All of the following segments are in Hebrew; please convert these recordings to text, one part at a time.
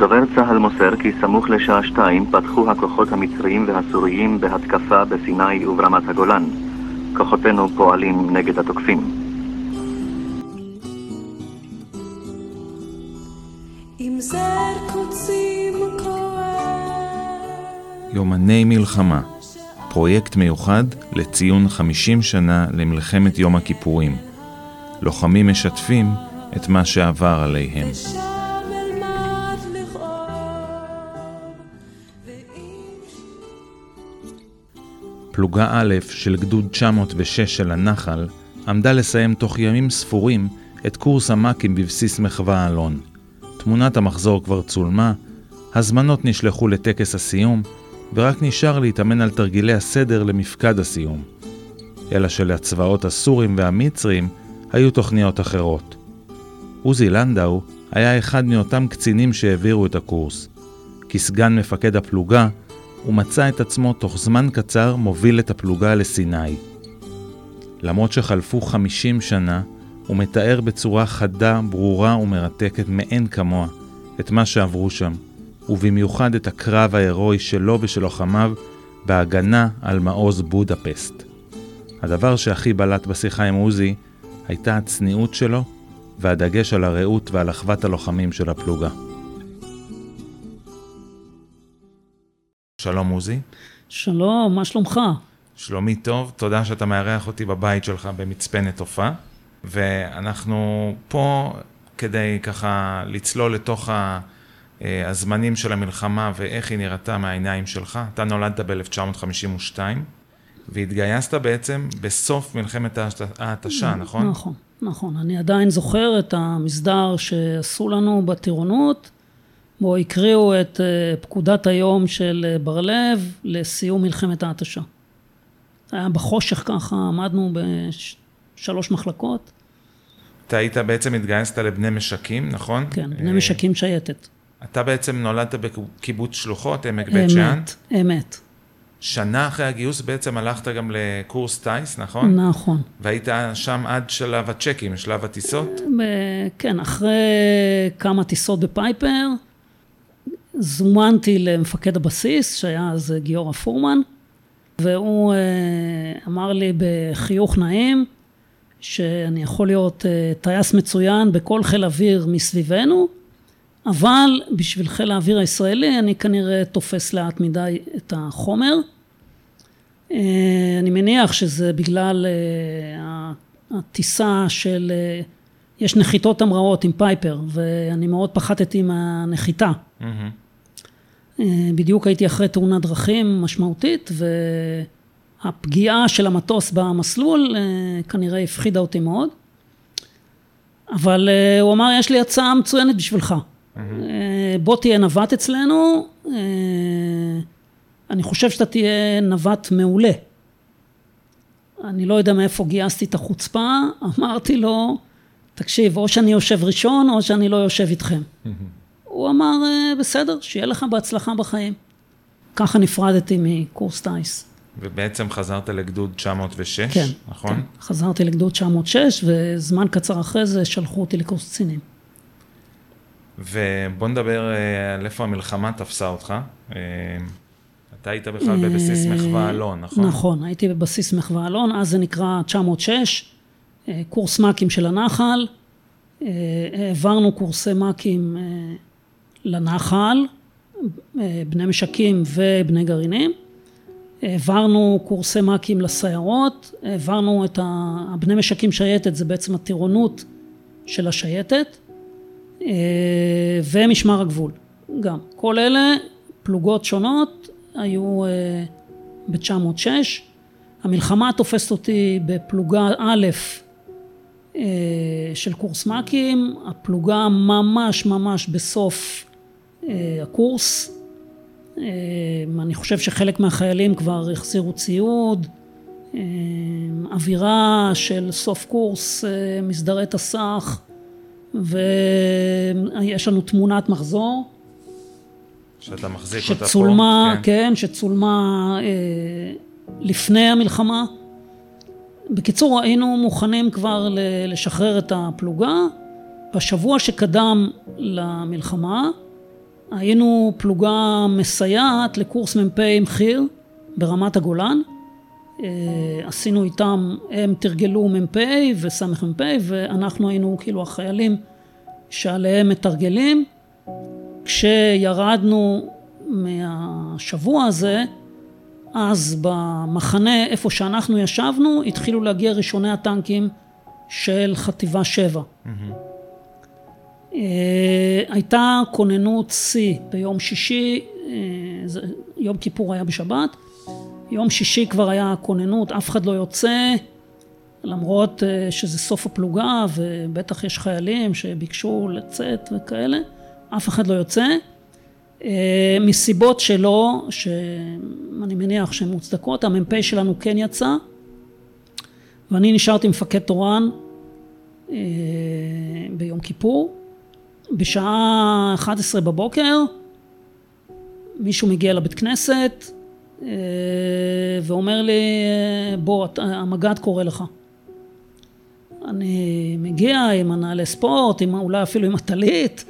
דובר צה"ל מוסר כי סמוך לשעה שתיים פתחו הכוחות המצריים והסוריים בהתקפה בסיני וברמת הגולן. כוחותינו פועלים נגד התוקפים. יומני מלחמה, פרויקט מיוחד לציון 50 שנה למלחמת יום הכיפורים. לוחמים משתפים את מה שעבר עליהם. פלוגה א' של גדוד 906 של הנחל עמדה לסיים תוך ימים ספורים את קורס המ"כים בבסיס מחווה אלון. תמונת המחזור כבר צולמה, הזמנות נשלחו לטקס הסיום, ורק נשאר להתאמן על תרגילי הסדר למפקד הסיום. אלא שלצבאות הסורים והמצרים היו תוכניות אחרות. עוזי לנדאו היה אחד מאותם קצינים שהעבירו את הקורס. כסגן מפקד הפלוגה, הוא מצא את עצמו תוך זמן קצר מוביל את הפלוגה לסיני. למרות שחלפו 50 שנה, הוא מתאר בצורה חדה, ברורה ומרתקת מאין כמוה את מה שעברו שם, ובמיוחד את הקרב ההירואי שלו ושל לוחמיו בהגנה על מעוז בודפסט. הדבר שהכי בלט בשיחה עם עוזי הייתה הצניעות שלו והדגש על הרעות ועל אחוות הלוחמים של הפלוגה. שלום עוזי. שלום, מה שלומך? שלומי טוב, תודה שאתה מארח אותי בבית שלך במצפה נטופה, ואנחנו פה כדי ככה לצלול לתוך ה... אה, הזמנים של המלחמה ואיך היא נראתה מהעיניים שלך. אתה נולדת ב-1952 והתגייסת בעצם בסוף מלחמת ההתשה, נכון? נכון, נכון. אני עדיין זוכר את המסדר שעשו לנו בטירונות, בו הקריאו את אה, פקודת היום של אה, בר-לב לסיום מלחמת ההתשה. היה בחושך ככה, עמדנו בשלוש מחלקות. אתה היית בעצם התגייסת לבני משקים, נכון? כן, בני משקים שייטת. אתה בעצם נולדת בקיבוץ שלוחות, עמק בית שאן? אמת, אמת. שנה אחרי הגיוס בעצם הלכת גם לקורס טיס, נכון? נכון. והיית שם עד שלב הצ'קים, שלב הטיסות? כן, אחרי כמה טיסות בפייפר, זומנתי למפקד הבסיס, שהיה אז גיורא פורמן, והוא אה, אמר לי בחיוך נעים, שאני יכול להיות אה, טייס מצוין בכל חיל אוויר מסביבנו, אבל בשביל חיל האוויר הישראלי אני כנראה תופס לאט מדי את החומר. אה, אני מניח שזה בגלל הטיסה של, יש נחיתות המראות עם פייפר ואני מאוד פחדתי מהנחיתה. Mm-hmm. בדיוק הייתי אחרי תאונת דרכים משמעותית והפגיעה של המטוס במסלול כנראה הפחידה אותי מאוד. אבל הוא אמר יש לי הצעה מצוינת בשבילך. אה, בוא תהיה נווט אצלנו, אה, אני חושב שאתה תהיה נווט מעולה. אני לא יודע מאיפה גייסתי את החוצפה, אמרתי לו, תקשיב, או שאני יושב ראשון או שאני לא יושב איתכם. הוא אמר, אה, בסדר, שיהיה לך בהצלחה בחיים. ככה נפרדתי מקורס טיס. ובעצם חזרת לגדוד 906, כן, נכון? כן, חזרתי לגדוד 906, וזמן קצר אחרי זה שלחו אותי לקורס קצינים. ובוא נדבר אה, על איפה המלחמה תפסה אותך. אה, אתה היית בכלל בבסיס מחווה אלון, נכון? נכון, הייתי בבסיס מחווה אלון, אז זה נקרא 906, אה, קורס מ"כים של הנחל. העברנו קורסי מ"כים לנחל, בני משקים ובני גרעינים. העברנו קורסי מ"כים לסיירות, העברנו את הבני משקים שייטת, זה בעצם הטירונות של השייטת. אה, ומשמר הגבול גם. כל אלה פלוגות שונות היו אה, ב-906. המלחמה תופסת אותי בפלוגה א' אה, של קורס מ"כים, הפלוגה ממש ממש בסוף הקורס. אני חושב שחלק מהחיילים כבר החזירו ציוד, אווירה של סוף קורס, מסדרי תס"ח, ויש לנו תמונת מחזור. שאתה מחזיק אותה פה. שצולמה, כן, כן שצולמה אה, לפני המלחמה. בקיצור, היינו מוכנים כבר לשחרר את הפלוגה. בשבוע שקדם למלחמה היינו פלוגה מסייעת לקורס מ"פ חי"ר ברמת הגולן. אה, עשינו איתם, הם תרגלו מ"פ וסמ"פ ואנחנו היינו כאילו החיילים שעליהם מתרגלים. כשירדנו מהשבוע הזה, אז במחנה איפה שאנחנו ישבנו התחילו להגיע ראשוני הטנקים של חטיבה 7. Mm-hmm. אה, הייתה כוננות שיא ביום שישי, אה, יום כיפור היה בשבת, יום שישי כבר היה כוננות, אף אחד לא יוצא, למרות אה, שזה סוף הפלוגה ובטח יש חיילים שביקשו לצאת וכאלה, אף אחד לא יוצא. מסיבות שלו, שאני מניח שהן מוצדקות, המ"פ שלנו כן יצא, ואני נשארתי מפקד תורן ביום כיפור. בשעה 11 בבוקר מישהו מגיע לבית כנסת אה, ואומר לי בוא המג"ד קורא לך אני מגיע עם הנעלי ספורט, עם, אולי אפילו עם הטלית,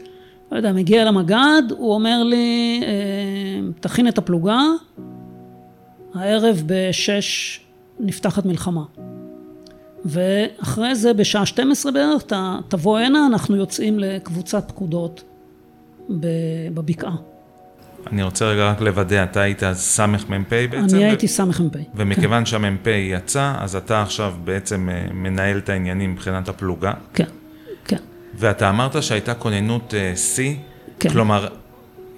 לא יודע, מגיע למג"ד, הוא אומר לי, אה, תכין את הפלוגה, הערב בשש נפתחת מלחמה. ואחרי זה בשעה 12 בערך תבוא הנה, אנחנו יוצאים לקבוצת פקודות בבקעה. אני רוצה רגע רק לוודא, אתה היית אז סמ"פ בעצם? אני הייתי סמ"פ. ומכיוון כן. שהמ"פ יצא, אז אתה עכשיו בעצם אה, מנהל את העניינים מבחינת הפלוגה? כן, כן. ואתה אמרת שהייתה כוננות אה, שיא? כן. כלומר,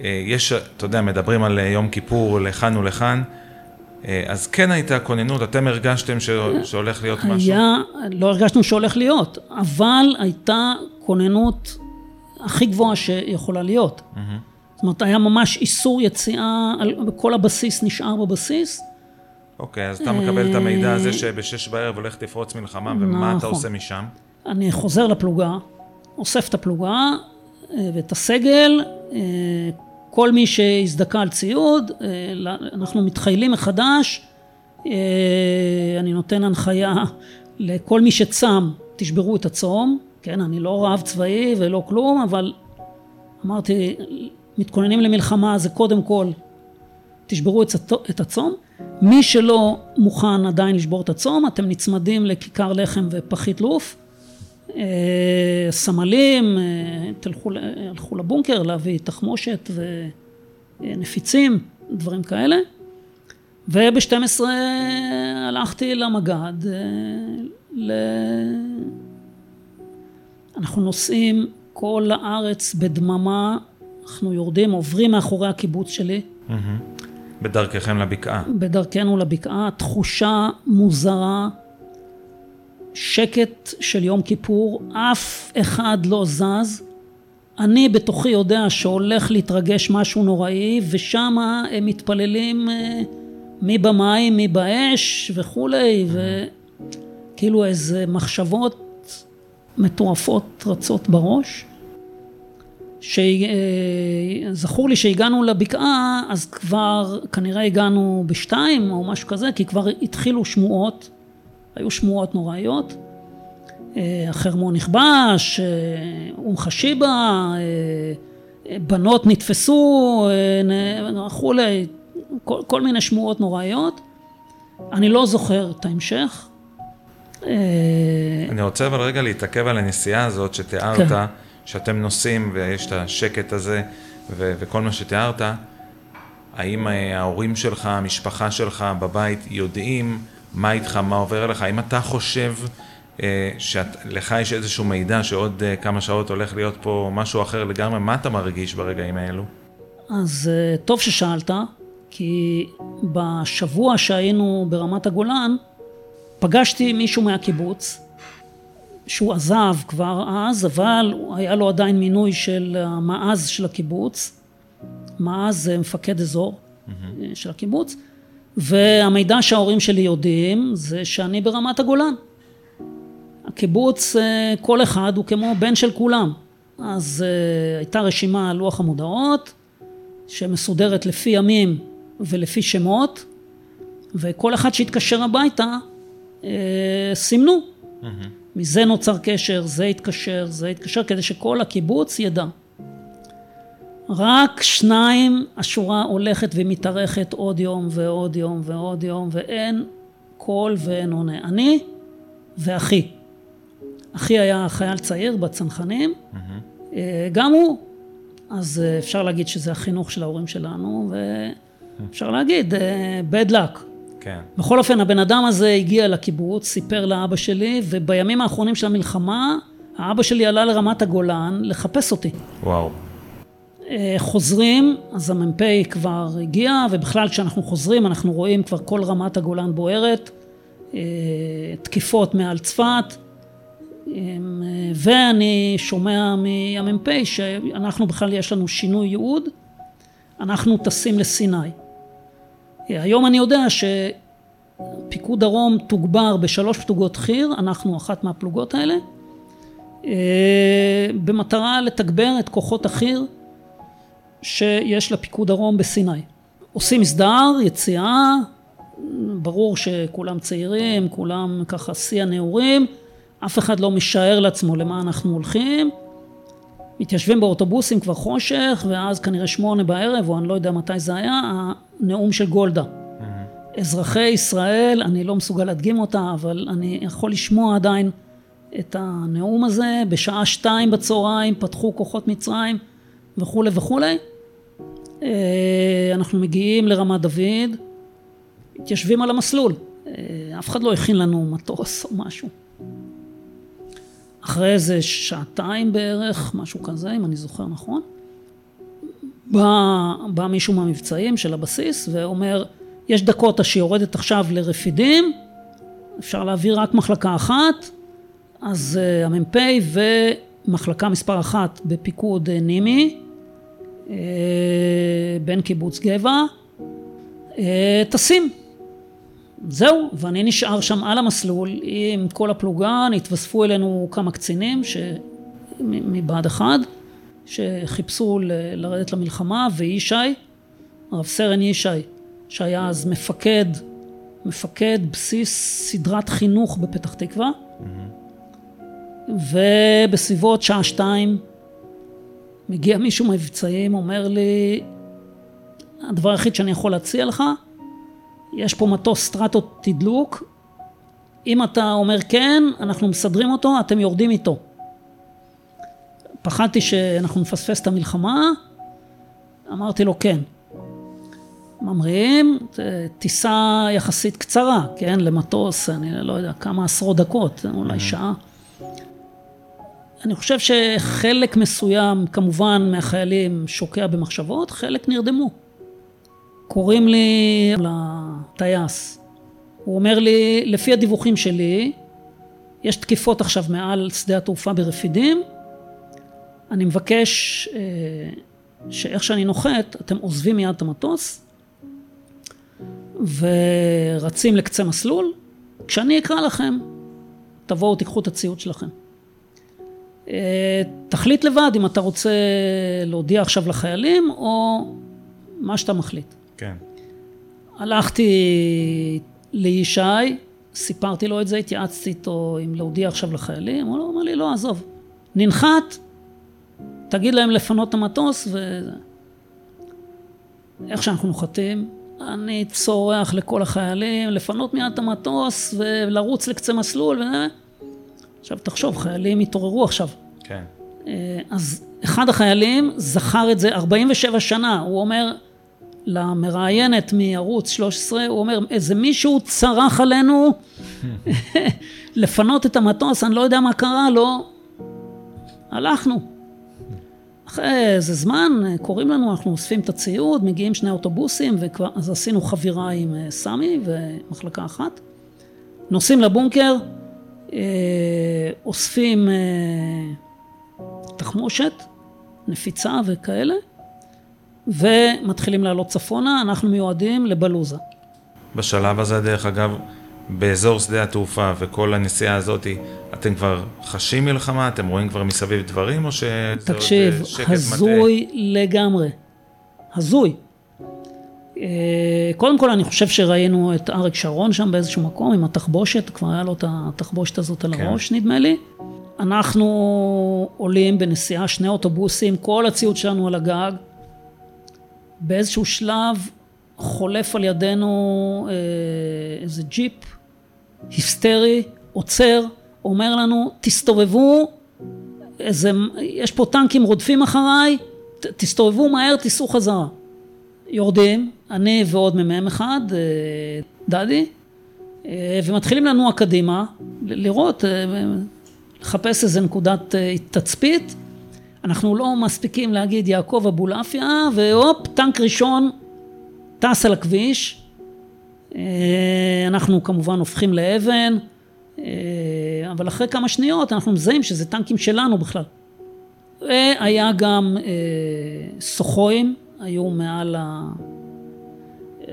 אה, יש, אתה יודע, מדברים על יום כיפור לכאן ולכאן. אה, אז כן הייתה כוננות, אתם הרגשתם ש... שהולך להיות משהו? היה, לא הרגשנו שהולך להיות, אבל הייתה כוננות הכי גבוהה שיכולה להיות. Mm-hmm. זאת אומרת, היה ממש איסור יציאה, כל הבסיס נשאר בבסיס. אוקיי, אז אתה מקבל את המידע הזה שבשש בערב הולך לפרוץ מלחמה, ומה אתה נכון. עושה משם? אני חוזר לפלוגה, אוסף את הפלוגה אה, ואת הסגל, אה, כל מי שהזדכה על ציוד, אה, אנחנו מתחיילים מחדש, אה, אני נותן הנחיה לכל מי שצם, תשברו את הצום, כן, אני לא רב צבאי ולא כלום, אבל אמרתי, מתכוננים למלחמה זה קודם כל תשברו את הצום. מי שלא מוכן עדיין לשבור את הצום, אתם נצמדים לכיכר לחם ופחית לוף. אה, סמלים, אה, תלכו, הלכו לבונקר להביא תחמושת ונפיצים, דברים כאלה. וב-12 הלכתי למג"ד, אה, ל... אנחנו נוסעים כל הארץ בדממה, אנחנו יורדים, עוברים מאחורי הקיבוץ שלי. בדרככם לבקעה. בדרכנו לבקעה, תחושה מוזרה. שקט של יום כיפור, אף אחד לא זז. אני בתוכי יודע שהולך להתרגש משהו נוראי, ושם הם מתפללים אה, מי במים, מי באש וכולי, וכאילו איזה מחשבות מטורפות רצות בראש. שזכור לי שהגענו לבקעה, אז כבר כנראה הגענו בשתיים או משהו כזה, כי כבר התחילו שמועות היו שמועות נוראיות. אה, החרמון נכבש, אה, אום חשיבה, אה, בנות נתפסו וכולי, כל, כל מיני שמועות נוראיות. אני לא זוכר את ההמשך. אני רוצה אבל רגע להתעכב על הנסיעה הזאת שתיארת, כן. שאתם נוסעים ויש את השקט הזה ו- וכל מה שתיארת. האם ההורים שלך, המשפחה שלך בבית יודעים מה איתך, מה עובר אליך, האם אתה חושב אה, שלך יש איזשהו מידע שעוד אה, כמה שעות הולך להיות פה משהו אחר לגמרי, מה אתה מרגיש ברגעים האלו? אז אה, טוב ששאלת, כי בשבוע שהיינו ברמת הגולן, פגשתי מישהו מהקיבוץ, שהוא עזב כבר אז, אבל היה לו עדיין מינוי של המעז של הקיבוץ, מעז זה מפקד אזור mm-hmm. של הקיבוץ, והמידע שההורים שלי יודעים זה שאני ברמת הגולן. הקיבוץ, אה, כל אחד הוא כמו בן של כולם. אז uh, הייתה רשימה על לוח המודעות שמסודרת לפי ימים ולפי שמות וכל אחד שהתקשר הביתה uh, סימנו. Mm-hmm. מזה נוצר קשר, זה התקשר, זה התקשר, כדי שכל הקיבוץ ידע. רק שניים השורה הולכת ומתארכת עוד יום ועוד יום ועוד יום ואין קול ואין עונה. אני ואחי. אחי היה חייל צעיר בצנחנים, mm-hmm. גם הוא. אז אה, אפשר להגיד שזה החינוך של ההורים שלנו, ואפשר להגיד, אה, bad luck. כן. בכל אופן, הבן אדם הזה הגיע לקיבוץ, סיפר לאבא שלי, ובימים האחרונים של המלחמה, האבא שלי עלה לרמת הגולן לחפש אותי. וואו. חוזרים, אז המ"פ כבר הגיע, ובכלל כשאנחנו חוזרים אנחנו רואים כבר כל רמת הגולן בוערת, תקיפות מעל צפת, ואני שומע מהמ"פ שאנחנו בכלל יש לנו שינוי ייעוד, אנחנו טסים לסיני. היום אני יודע שפיקוד דרום תוגבר בשלוש פלוגות חי"ר, אנחנו אחת מהפלוגות האלה, במטרה לתגבר את כוחות החי"ר שיש לפיקוד דרום בסיני. עושים מסדר, יציאה, ברור שכולם צעירים, כולם ככה שיא הנעורים, אף אחד לא משער לעצמו למה אנחנו הולכים. מתיישבים באוטובוסים כבר חושך, ואז כנראה שמונה בערב, או אני לא יודע מתי זה היה, הנאום של גולדה. Mm-hmm. אזרחי ישראל, אני לא מסוגל להדגים אותה, אבל אני יכול לשמוע עדיין את הנאום הזה. בשעה שתיים בצהריים פתחו כוחות מצרים וכולי וכולי. אה, אנחנו מגיעים לרמת דוד, מתיישבים על המסלול. אה, אף אחד לא הכין לנו מטוס או משהו. אחרי איזה שעתיים בערך, משהו כזה, אם אני זוכר נכון, בא, בא מישהו מהמבצעים של הבסיס ואומר, יש דקוטה שיורדת עכשיו לרפידים, אפשר להעביר רק מחלקה אחת, אז uh, המ"פ ומחלקה מספר אחת בפיקוד uh, נימי, uh, בין קיבוץ גבע, uh, טסים. זהו, ואני נשאר שם על המסלול עם כל הפלוגה, נתווספו אלינו כמה קצינים ש... מבה"ד 1, שחיפשו ל... לרדת למלחמה, וישי, רב סרן ישי, שהיה אז מפקד, מפקד בסיס סדרת חינוך בפתח תקווה, mm-hmm. ובסביבות שעה שתיים מגיע מישהו מהמבצעים, אומר לי, הדבר היחיד שאני יכול להציע לך, יש פה מטוס סטרטו תדלוק, אם אתה אומר כן, אנחנו מסדרים אותו, אתם יורדים איתו. פחדתי שאנחנו נפספס את המלחמה, אמרתי לו כן. ממריאים, טיסה יחסית קצרה, כן, למטוס, אני לא יודע, כמה עשרות דקות, אולי שעה. אני חושב שחלק מסוים, כמובן, מהחיילים שוקע במחשבות, חלק נרדמו. קוראים לי לטייס. הוא אומר לי, לפי הדיווחים שלי, יש תקיפות עכשיו מעל שדה התעופה ברפידים, אני מבקש אה, שאיך שאני נוחת, אתם עוזבים מיד את המטוס ורצים לקצה מסלול, כשאני אקרא לכם, תבואו תיקחו את הציוד שלכם. אה, תחליט לבד אם אתה רוצה להודיע עכשיו לחיילים או מה שאתה מחליט. כן. הלכתי לישי, סיפרתי לו את זה, התייעצתי איתו אם להודיע עכשיו לחיילים, הוא אמר לי, לא, עזוב, ננחת, תגיד להם לפנות את המטוס ו... איך שאנחנו נוחתים, אני צורח לכל החיילים, לפנות מיד את המטוס ולרוץ לקצה מסלול ו... עכשיו תחשוב, חיילים התעוררו עכשיו. כן. אה, אז אחד החיילים זכר את זה 47 שנה, הוא אומר, למראיינת מערוץ 13, הוא אומר, איזה מישהו צרח עלינו לפנות את המטוס, אני לא יודע מה קרה לו. הלכנו. אחרי איזה זמן, קוראים לנו, אנחנו אוספים את הציוד, מגיעים שני אוטובוסים, וכבר, אז עשינו חבירה עם אה, סמי ומחלקה אחת. נוסעים לבונקר, אה, אוספים אה, תחמושת, נפיצה וכאלה. ומתחילים לעלות צפונה, אנחנו מיועדים לבלוזה. בשלב הזה, דרך אגב, באזור שדה התעופה וכל הנסיעה הזאת, אתם כבר חשים מלחמה? אתם רואים כבר מסביב דברים, או שזה תקשיב, עוד שקט מטעה? תקשיב, הזוי לגמרי. הזוי. אה, קודם כל, אני חושב שראינו את אריק שרון שם באיזשהו מקום עם התחבושת, כבר היה לו את התחבושת הזאת על כן. הראש, כן. נדמה לי. אנחנו עולים בנסיעה, שני אוטובוסים, כל הציוד שלנו על הגג. באיזשהו שלב חולף על ידינו אה, איזה ג'יפ היסטרי, עוצר, אומר לנו, תסתובבו, איזה, יש פה טנקים רודפים אחריי, ת, תסתובבו מהר, תיסעו חזרה. יורדים, אני ועוד מ"מ אחד, אה, דדי, אה, ומתחילים לנוע קדימה, לראות, לחפש איזה נקודת תצפית. אנחנו לא מספיקים להגיד יעקב אבולעפיה, והופ, טנק ראשון טס על הכביש, אה, אנחנו כמובן הופכים לאבן, אה, אבל אחרי כמה שניות אנחנו מזהים שזה טנקים שלנו בכלל. והיה גם אה, סוחויים, היו מעל ה...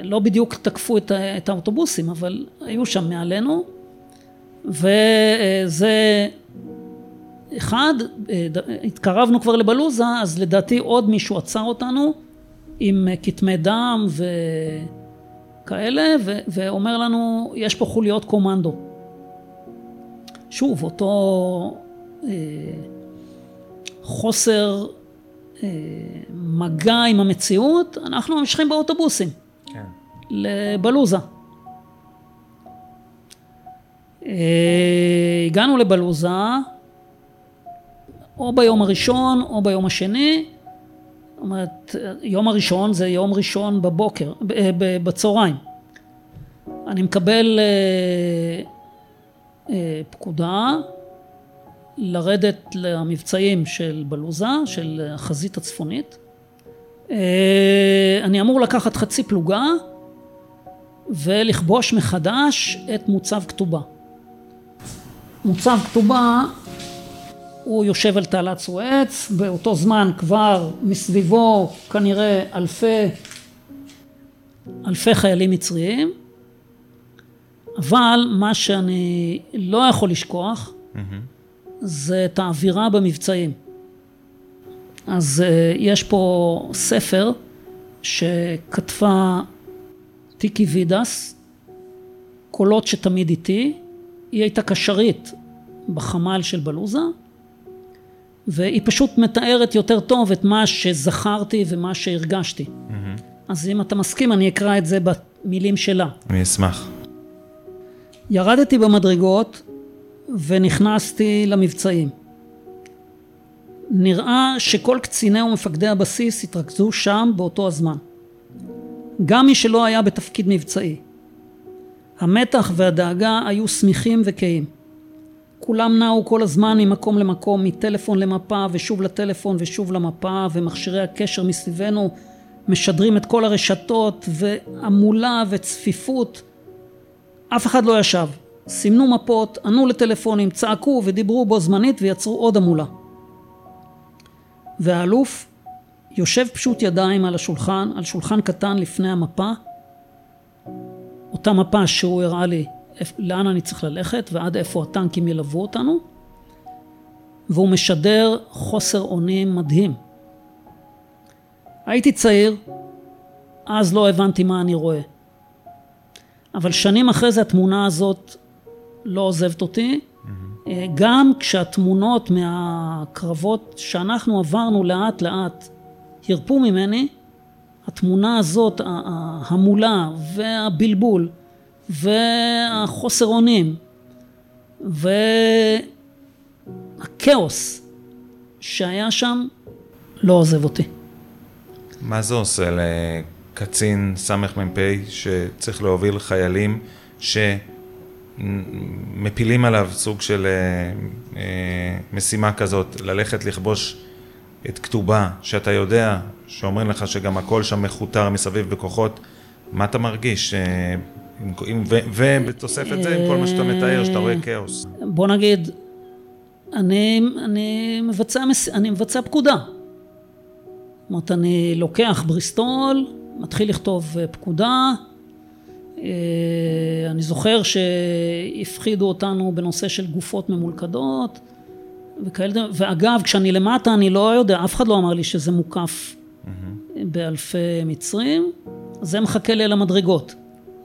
לא בדיוק תקפו את האוטובוסים, אבל היו שם מעלינו, וזה אחד, התקרבנו כבר לבלוזה, אז לדעתי עוד מישהו עצר אותנו עם כתמי דם וכאלה, ו- ואומר לנו, יש פה חוליות קומנדו. שוב, אותו אה, חוסר אה, מגע עם המציאות, אנחנו ממשיכים באוטובוסים. כן. לבלוזה. אה, הגענו לבלוזה, או ביום הראשון או ביום השני, זאת אומרת, יום הראשון זה יום ראשון בבוקר, בצהריים. אני מקבל אה, אה, פקודה לרדת למבצעים של בלוזה, של החזית הצפונית. אה, אני אמור לקחת חצי פלוגה ולכבוש מחדש את מוצב כתובה. מוצב כתובה הוא יושב על תעלת סואץ, באותו זמן כבר מסביבו כנראה אלפי, אלפי חיילים מצריים, אבל מה שאני לא יכול לשכוח mm-hmm. זה את האווירה במבצעים. אז uh, יש פה ספר שכתבה טיקי וידס, קולות שתמיד איתי, היא הייתה קשרית בחמ"ל של בלוזה, והיא פשוט מתארת יותר טוב את מה שזכרתי ומה שהרגשתי. Mm-hmm. אז אם אתה מסכים, אני אקרא את זה במילים שלה. אני אשמח. ירדתי במדרגות ונכנסתי למבצעים. נראה שכל קציני ומפקדי הבסיס התרכזו שם באותו הזמן. גם מי שלא היה בתפקיד מבצעי. המתח והדאגה היו שמיכים וכהים. כולם נעו כל הזמן ממקום למקום, מטלפון למפה ושוב לטלפון ושוב למפה, ומכשירי הקשר מסביבנו משדרים את כל הרשתות, והמולה וצפיפות. אף אחד לא ישב. סימנו מפות, ענו לטלפונים, צעקו ודיברו בו זמנית ויצרו עוד המולה. והאלוף יושב פשוט ידיים על השולחן, על שולחן קטן לפני המפה, אותה מפה שהוא הראה לי לאן אני צריך ללכת ועד איפה הטנקים ילוו אותנו, והוא משדר חוסר אונים מדהים. הייתי צעיר, אז לא הבנתי מה אני רואה. אבל שנים אחרי זה התמונה הזאת לא עוזבת אותי. Mm-hmm. גם כשהתמונות מהקרבות שאנחנו עברנו לאט לאט הרפו ממני, התמונה הזאת, ההמולה והבלבול והחוסר אונים והכאוס שהיה שם לא עוזב אותי. מה זה עושה לקצין סמ"פ שצריך להוביל חיילים שמפילים עליו סוג של אה, אה, משימה כזאת, ללכת לכבוש את כתובה, שאתה יודע, שאומרים לך שגם הכל שם מכותר מסביב בכוחות, מה אתה מרגיש? אה, ובתוספת זה, עם כל מה שאתה מתאר, שאתה רואה כאוס. בוא נגיד, אני, אני, מבצע, אני מבצע פקודה. זאת אומרת, אני לוקח בריסטול, מתחיל לכתוב אה, פקודה. אה, אני זוכר שהפחידו אותנו בנושא של גופות ממולכדות וכאלה, ואגב, כשאני למטה, אני לא יודע, אף אחד לא אמר לי שזה מוקף mm-hmm. באלפי מצרים, זה מחכה לי על המדרגות.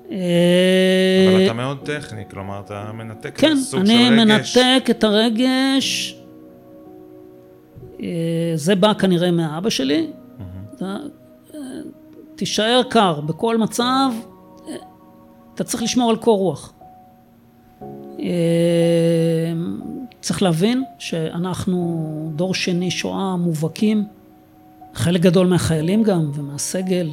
אבל אתה מאוד טכני, כלומר אתה מנתק כן, סוג של רגש. כן, אני מנתק את הרגש. אה, זה בא כנראה מאבא שלי. תישאר קר בכל מצב, אתה צריך לשמור על קור רוח. אה, צריך להבין שאנחנו דור שני שואה מובהקים, חלק גדול מהחיילים גם ומהסגל,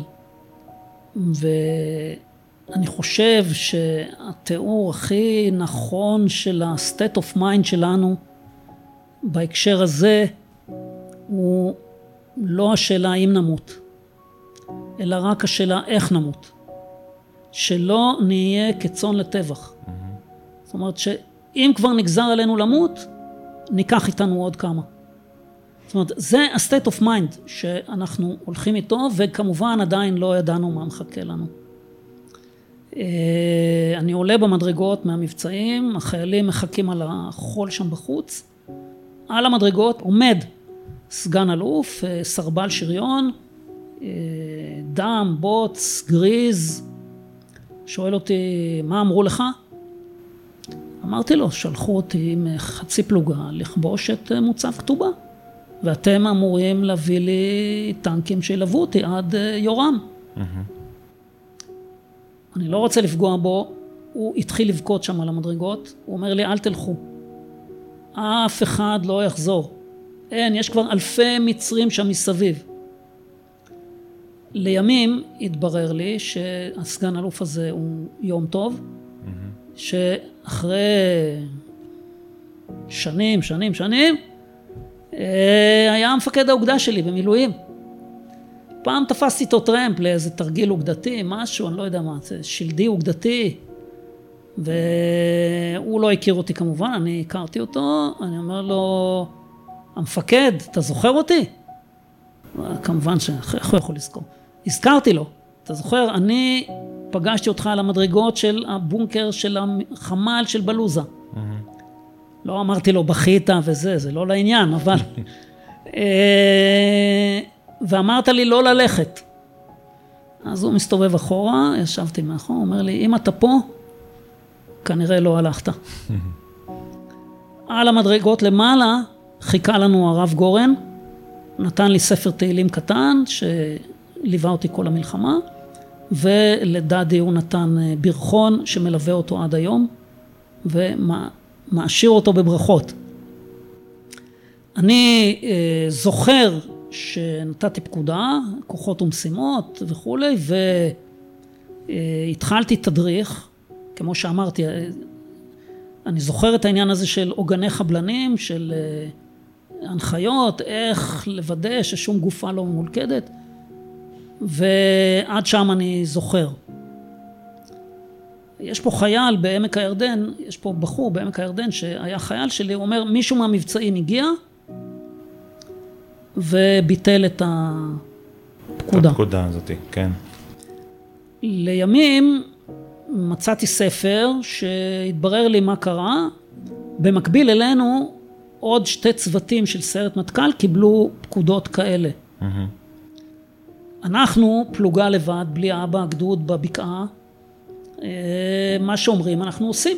ואני חושב שהתיאור הכי נכון של ה-state of mind שלנו בהקשר הזה הוא לא השאלה אם נמות, אלא רק השאלה איך נמות. שלא נהיה כצאן לטבח. Mm-hmm. זאת אומרת שאם כבר נגזר עלינו למות, ניקח איתנו עוד כמה. זאת אומרת, זה ה-state of mind שאנחנו הולכים איתו, וכמובן עדיין לא ידענו מה מחכה לנו. אה, אני עולה במדרגות מהמבצעים, החיילים מחכים על החול שם בחוץ. על המדרגות עומד סגן אלוף, אה, סרבל שריון, אה, דם, בוץ, גריז, שואל אותי, מה אמרו לך? אמרתי לו, שלחו אותי עם חצי פלוגה לכבוש את מוצב כתובה, ואתם אמורים להביא לי טנקים שילוו אותי עד אה, יורם. Mm-hmm. אני לא רוצה לפגוע בו, הוא התחיל לבכות שם על המדרגות, הוא אומר לי, אל תלכו. אף אחד לא יחזור. אין, יש כבר אלפי מצרים שם מסביב. לימים התברר לי שהסגן אלוף הזה הוא יום טוב, mm-hmm. שאחרי שנים, שנים, שנים, אה, היה מפקד האוגדה שלי במילואים. פעם תפסתי איתו טרמפ לאיזה תרגיל אוגדתי, משהו, אני לא יודע מה, זה שלדי אוגדתי. והוא לא הכיר אותי כמובן, אני הכרתי אותו, אני אומר לו, המפקד, אתה זוכר אותי? כמובן שאיך הוא יכול לזכור? הזכרתי לו, אתה זוכר, אני פגשתי אותך על המדרגות של הבונקר של החמ"ל של בלוזה. Mm-hmm. לא אמרתי לו בכית וזה, זה לא לעניין, אבל... אה, ואמרת לי לא ללכת. אז הוא מסתובב אחורה, ישבתי מאחור, הוא אומר לי, אם אתה פה, כנראה לא הלכת. על המדרגות למעלה חיכה לנו הרב גורן, נתן לי ספר תהילים קטן, ש... ליווה אותי כל המלחמה, ולדדי הוא נתן אה, ברכון שמלווה אותו עד היום, ומעשיר אותו בברכות. אני אה, זוכר שנתתי פקודה, כוחות ומשימות וכולי, והתחלתי תדריך, כמו שאמרתי, אה, אני זוכר את העניין הזה של עוגני חבלנים, של הנחיות, איך לוודא ששום גופה לא ממולכדת. ועד שם אני זוכר. יש פה חייל בעמק הירדן, יש פה בחור בעמק הירדן שהיה חייל שלי, הוא אומר מישהו מהמבצעים הגיע וביטל את הפקודה. את הפקודה הזאת, כן. לימים מצאתי ספר שהתברר לי מה קרה, במקביל אלינו עוד שתי צוותים של סיירת מטכ"ל קיבלו פקודות כאלה. Mm-hmm. אנחנו פלוגה לבד, בלי אבא, גדוד בבקעה, אה, מה שאומרים אנחנו עושים.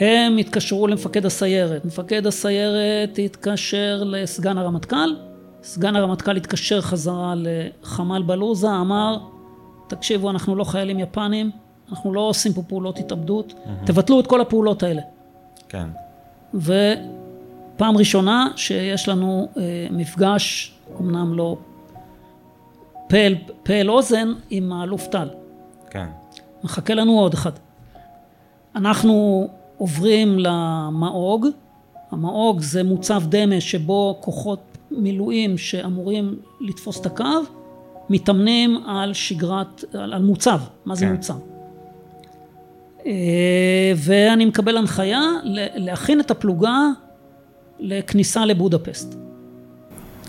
הם התקשרו למפקד הסיירת, מפקד הסיירת התקשר לסגן הרמטכ"ל, סגן הרמטכ"ל התקשר חזרה לחמ"ל בלוזה, אמר, תקשיבו, אנחנו לא חיילים יפנים, אנחנו לא עושים פה פעולות התאבדות, mm-hmm. תבטלו את כל הפעולות האלה. כן. ופעם ראשונה שיש לנו אה, מפגש, אמנם לא פה אל, פה אל אוזן עם האלוף טל. כן. מחכה לנו עוד אחד. אנחנו עוברים למאוג, המאוג זה מוצב דמה שבו כוחות מילואים שאמורים לתפוס את הקו, מתאמנים על שגרת, על, על מוצב, מה זה כן. מוצב. אה, ואני מקבל הנחיה להכין את הפלוגה לכניסה לבודפסט.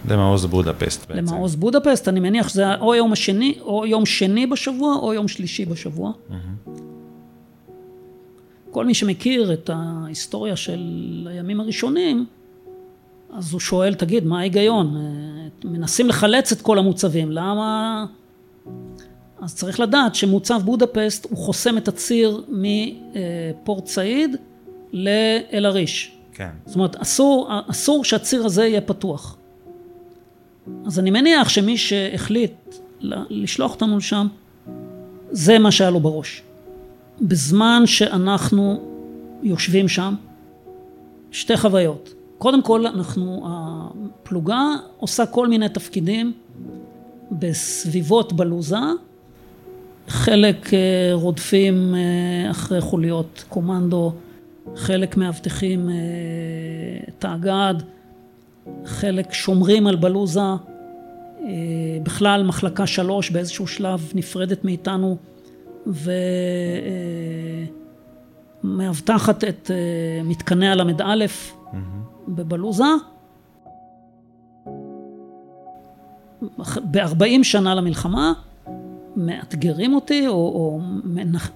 למעוז בודפסט בעצם. למעוז בודפסט, אני מניח שזה או יום השני, או יום שני בשבוע, או יום שלישי בשבוע. Mm-hmm. כל מי שמכיר את ההיסטוריה של הימים הראשונים, אז הוא שואל, תגיד, מה ההיגיון? אה, מנסים לחלץ את כל המוצבים, למה... אז צריך לדעת שמוצב בודפסט הוא חוסם את הציר מפורט סעיד לאל-עריש. כן. זאת אומרת, אסור, אסור שהציר הזה יהיה פתוח. אז אני מניח שמי שהחליט לשלוח אותנו לשם, זה מה שהיה לו בראש. בזמן שאנחנו יושבים שם, שתי חוויות. קודם כל, אנחנו, הפלוגה עושה כל מיני תפקידים בסביבות בלוזה, חלק אה, רודפים אה, אחרי חוליות קומנדו, חלק מאבטחים אה, את האגד, חלק שומרים על בלוזה, בכלל מחלקה שלוש באיזשהו שלב נפרדת מאיתנו ומאבטחת את מתקני הל"א mm-hmm. בבלוזה. ב-40 שנה למלחמה מאתגרים אותי או, או מנח...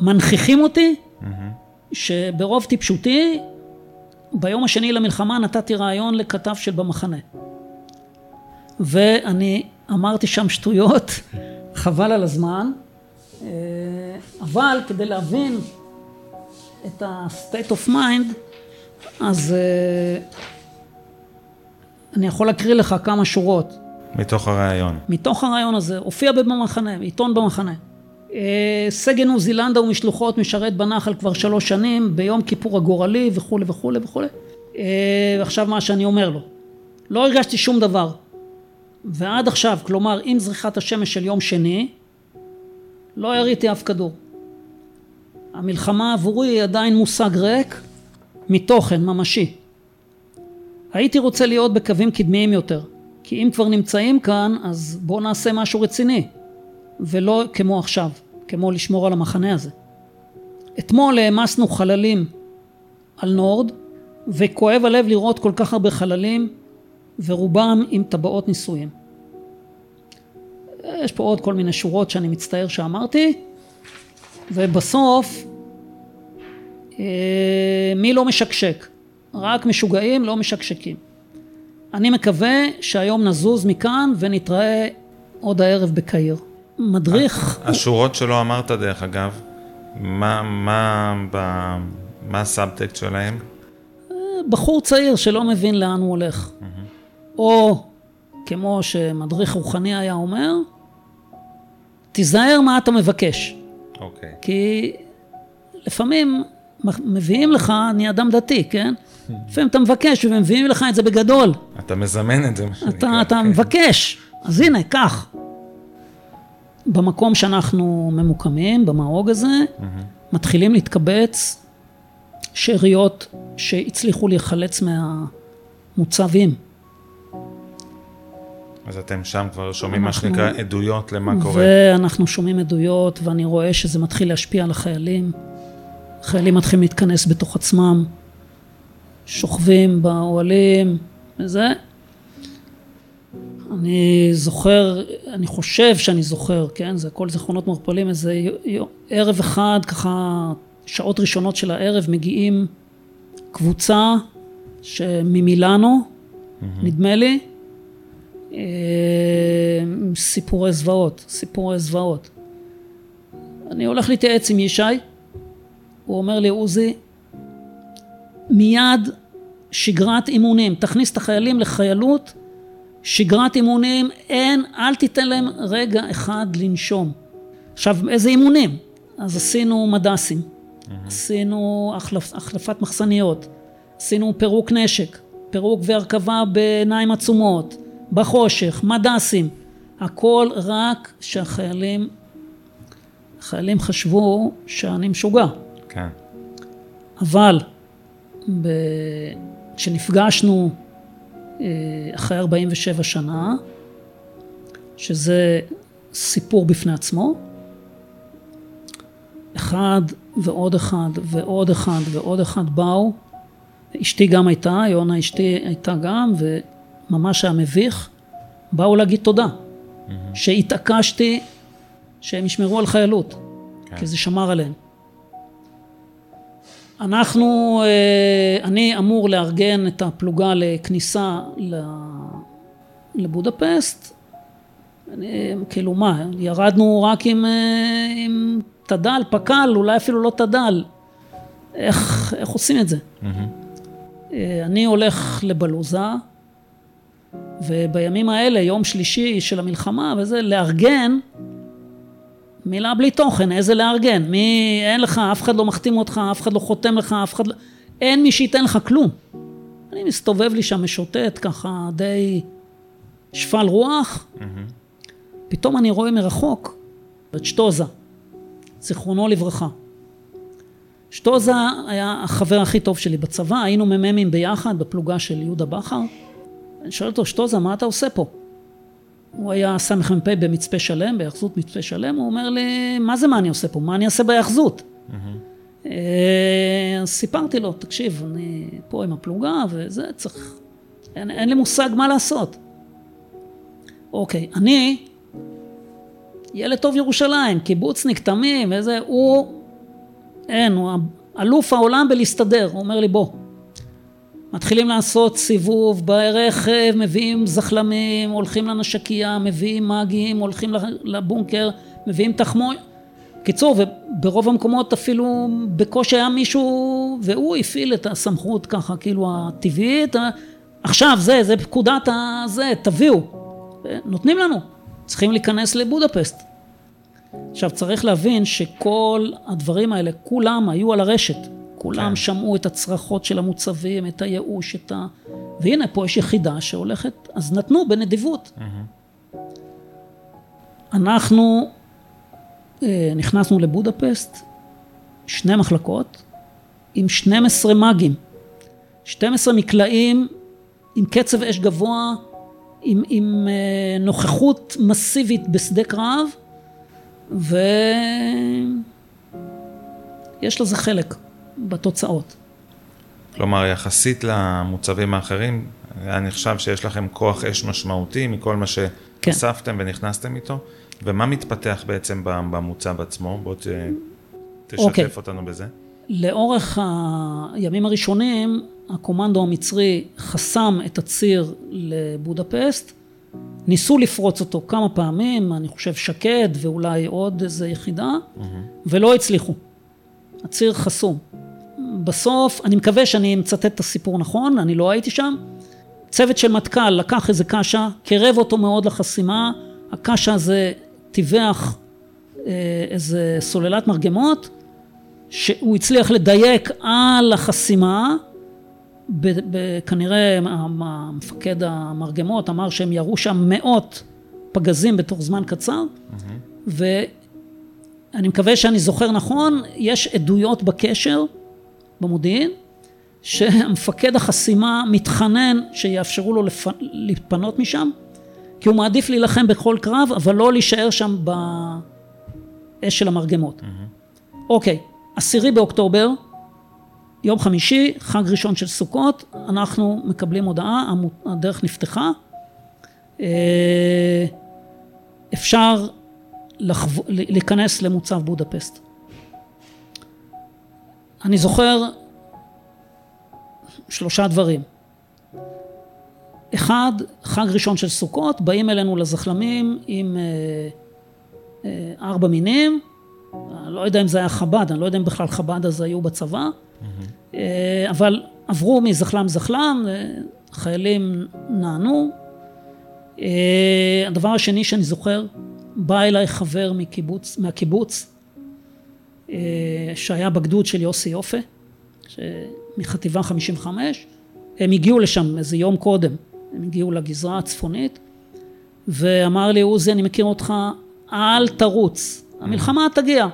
מנכיחים אותי mm-hmm. שברוב טיפשותי ביום השני למלחמה נתתי רעיון לכתב של במחנה ואני אמרתי שם שטויות חבל על הזמן אה, אבל כדי להבין את ה-state of mind אז אה, אני יכול להקריא לך כמה שורות מתוך הרעיון. מתוך הרעיון הזה, הופיע במחנה, עיתון במחנה. אה, סגן עוזי לנדאו משלוחות משרת בנחל כבר שלוש שנים, ביום כיפור הגורלי וכולי וכולי וכולי. אה, עכשיו מה שאני אומר לו, לא הרגשתי שום דבר. ועד עכשיו, כלומר עם זריחת השמש של יום שני, לא יריתי אף כדור. המלחמה עבורי היא עדיין מושג ריק מתוכן ממשי. הייתי רוצה להיות בקווים קדמיים יותר. כי אם כבר נמצאים כאן, אז בואו נעשה משהו רציני, ולא כמו עכשיו, כמו לשמור על המחנה הזה. אתמול העמסנו חללים על נורד, וכואב הלב לראות כל כך הרבה חללים, ורובם עם טבעות נישואים. יש פה עוד כל מיני שורות שאני מצטער שאמרתי, ובסוף, אה, מי לא משקשק? רק משוגעים לא משקשקים. אני מקווה שהיום נזוז מכאן ונתראה עוד הערב בקהיר. מדריך... השורות שלו אמרת דרך אגב, מה, מה, מה, מה הסאבטקט שלהם? בחור צעיר שלא מבין לאן הוא הולך. או, כמו שמדריך רוחני היה אומר, תיזהר מה אתה מבקש. אוקיי. כי לפעמים מביאים לך, אני אדם דתי, כן? לפעמים אתה מבקש ומביאים לך את זה בגדול. אתה מזמן את זה, מה שנקרא. אתה כן. מבקש, אז הנה, קח. במקום שאנחנו ממוקמים, במאוג הזה, מתחילים להתקבץ שאריות שהצליחו להיחלץ מהמוצבים. אז אתם שם כבר שומעים אנחנו, מה שנקרא עדויות למה קורה. ואנחנו שומעים עדויות, ואני רואה שזה מתחיל להשפיע על החיילים. חיילים מתחילים להתכנס בתוך עצמם. שוכבים באוהלים וזה. אני זוכר, אני חושב שאני זוכר, כן, זה הכל זיכרונות מעורפלים, איזה ערב אחד, ככה, שעות ראשונות של הערב מגיעים קבוצה ממילאנו, mm-hmm. נדמה לי, אה, סיפורי זוועות, סיפורי זוועות. אני הולך להתייעץ עם ישי, הוא אומר לי, עוזי, מיד שגרת אימונים, תכניס את החיילים לחיילות, שגרת אימונים, אין, אל תיתן להם רגע אחד לנשום. עכשיו, איזה אימונים? אז עשינו מדסים, mm-hmm. עשינו החלפ, החלפת מחסניות, עשינו פירוק נשק, פירוק והרכבה בעיניים עצומות, בחושך, מדסים, הכל רק שהחיילים, החיילים חשבו שאני משוגע. כן. אבל כשנפגשנו אה, אחרי 47 שנה, שזה סיפור בפני עצמו, אחד ועוד אחד ועוד אחד ועוד אחד באו, אשתי גם הייתה, יונה אשתי הייתה גם, וממש היה מביך, באו להגיד תודה, mm-hmm. שהתעקשתי שהם ישמרו על חיילות, כן. כי זה שמר עליהם. אנחנו, אה, אני אמור לארגן את הפלוגה לכניסה לבודפסט, אני, כאילו מה, ירדנו רק עם, אה, עם תד"ל, פק"ל, אולי אפילו לא תד"ל, איך, איך עושים את זה? Mm-hmm. אני הולך לבלוזה, ובימים האלה, יום שלישי של המלחמה וזה, לארגן, מילה בלי תוכן, איזה לארגן? מי, אין לך, אף אחד לא מחתים אותך, אף אחד לא חותם לך, אף אחד לא... אין מי שייתן לך כלום. אני מסתובב לי שם משוטט ככה די שפל רוח, mm-hmm. פתאום אני רואה מרחוק את שטוזה, זיכרונו לברכה. שטוזה היה החבר הכי טוב שלי בצבא, היינו מ"מים ביחד בפלוגה של יהודה בכר. אני שואל אותו, שטוזה, מה אתה עושה פה? הוא היה סמ"פ במצפה שלם, בהיאחזות מצפה שלם, הוא אומר לי, מה זה מה אני עושה פה? מה אני אעשה בהיאחזות? Mm-hmm. אז סיפרתי לו, תקשיב, אני פה עם הפלוגה וזה, צריך... אין, אין לי מושג מה לעשות. אוקיי, אני ילד טוב ירושלים, קיבוצניק, תמים, איזה, הוא, אין, הוא אלוף העולם בלהסתדר, הוא אומר לי בוא. מתחילים לעשות סיבוב ברכב, מביאים זחלמים, הולכים לנשקייה, מביאים מאגים, הולכים לבונקר, מביאים תחמוי. קיצור, וברוב המקומות אפילו בקושי היה מישהו, והוא הפעיל את הסמכות ככה, כאילו הטבעית, עכשיו זה, זה פקודת הזה, תביאו. נותנים לנו, צריכים להיכנס לבודפסט. עכשיו צריך להבין שכל הדברים האלה, כולם היו על הרשת. כולם כן. שמעו את הצרחות של המוצבים, את הייאוש, את ה... והנה, פה יש יחידה שהולכת, אז נתנו בנדיבות. Mm-hmm. אנחנו אה, נכנסנו לבודפסט, שני מחלקות, עם 12 מאגים. 12 מקלעים עם קצב אש גבוה, עם, עם אה, נוכחות מסיבית בשדה קרב, ויש לזה חלק בתוצאות. כלומר, יחסית למוצבים האחרים, היה נחשב שיש לכם כוח אש משמעותי מכל מה שאספתם כן. ונכנסתם איתו, ומה מתפתח בעצם במוצב עצמו? בוא ת... תשתף אוקיי. אותנו בזה. לאורך הימים הראשונים, הקומנדו המצרי חסם את הציר לבודפסט, ניסו לפרוץ אותו כמה פעמים, אני חושב שקד ואולי עוד איזה יחידה, mm-hmm. ולא הצליחו. הציר חסום. בסוף, אני מקווה שאני מצטט את הסיפור נכון, אני לא הייתי שם. צוות של מטכ"ל לקח איזה קשה, קרב אותו מאוד לחסימה, הקשה הזה טיווח אה, איזה סוללת מרגמות, שהוא הצליח לדייק על החסימה, כנראה המפקד המרגמות אמר שהם ירו שם מאות פגזים בתוך זמן קצר, mm-hmm. ואני מקווה שאני זוכר נכון, יש עדויות בקשר, במודיעין, שהמפקד החסימה מתחנן שיאפשרו לו לפ... להתפנות משם, כי הוא מעדיף להילחם בכל קרב, אבל לא להישאר שם באש של המרגמות. Mm-hmm. אוקיי, עשירי באוקטובר, יום חמישי, חג ראשון של סוכות, אנחנו מקבלים הודעה, הדרך נפתחה. אה, אפשר לחו... להיכנס למוצב בודפסט. אני זוכר שלושה דברים. אחד, חג ראשון של סוכות, באים אלינו לזחלמים עם אה, אה, ארבע מינים, אני לא יודע אם זה היה חב"ד, אני לא יודע אם בכלל חב"ד אז היו בצבא, mm-hmm. אבל עברו מזחלם זחלם, חיילים נענו. הדבר השני שאני זוכר, בא אליי חבר מקיבוץ, מהקיבוץ, שהיה בגדוד של יוסי יופה, מחטיבה 55, הם הגיעו לשם איזה יום קודם, הם הגיעו לגזרה הצפונית, ואמר לי, עוזי, אני מכיר אותך, אל תרוץ, המלחמה תגיע,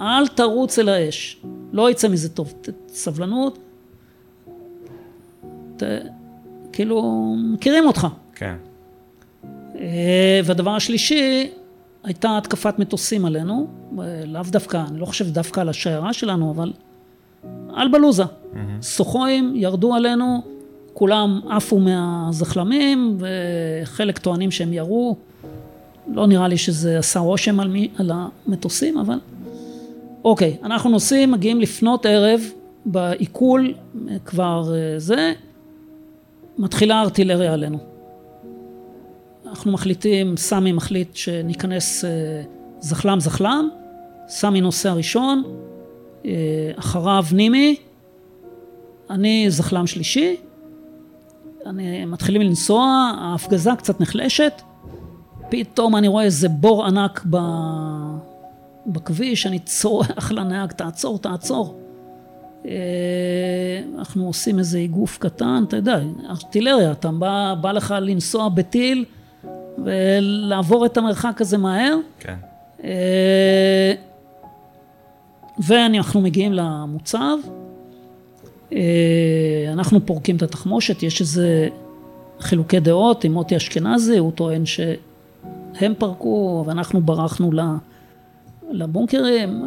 אל תרוץ אל האש, לא יצא מזה טוב, סבלנות, ת, כאילו, מכירים אותך. כן. אה, והדבר השלישי, הייתה התקפת מטוסים עלינו, לאו דווקא, אני לא חושב דווקא על השיירה שלנו, אבל על בלוזה. Mm-hmm. סוחויים ירדו עלינו, כולם עפו מהזחלמים, וחלק טוענים שהם ירו. לא נראה לי שזה עשה רושם על, מי, על המטוסים, אבל... אוקיי, אנחנו נוסעים, מגיעים לפנות ערב, בעיכול כבר אה, זה, מתחילה ארטילריה עלינו. אנחנו מחליטים, סמי מחליט שניכנס אה, זחלם זחלם, סמי נוסע ראשון, אה, אחריו נימי, אני זחלם שלישי, אני, מתחילים לנסוע, ההפגזה קצת נחלשת, פתאום אני רואה איזה בור ענק ב... בכביש, אני צורח לנהג, תעצור, תעצור. אה, אנחנו עושים איזה איגוף קטן, אתה יודע, ארטילריה, אתה בא, בא לך לנסוע בטיל ולעבור את המרחק הזה מהר. כן. אה, ואנחנו מגיעים למוצב, אה, אנחנו פורקים את התחמושת, יש איזה חילוקי דעות עם מוטי אשכנזי, הוא טוען שהם פרקו ואנחנו ברחנו לבונקרים,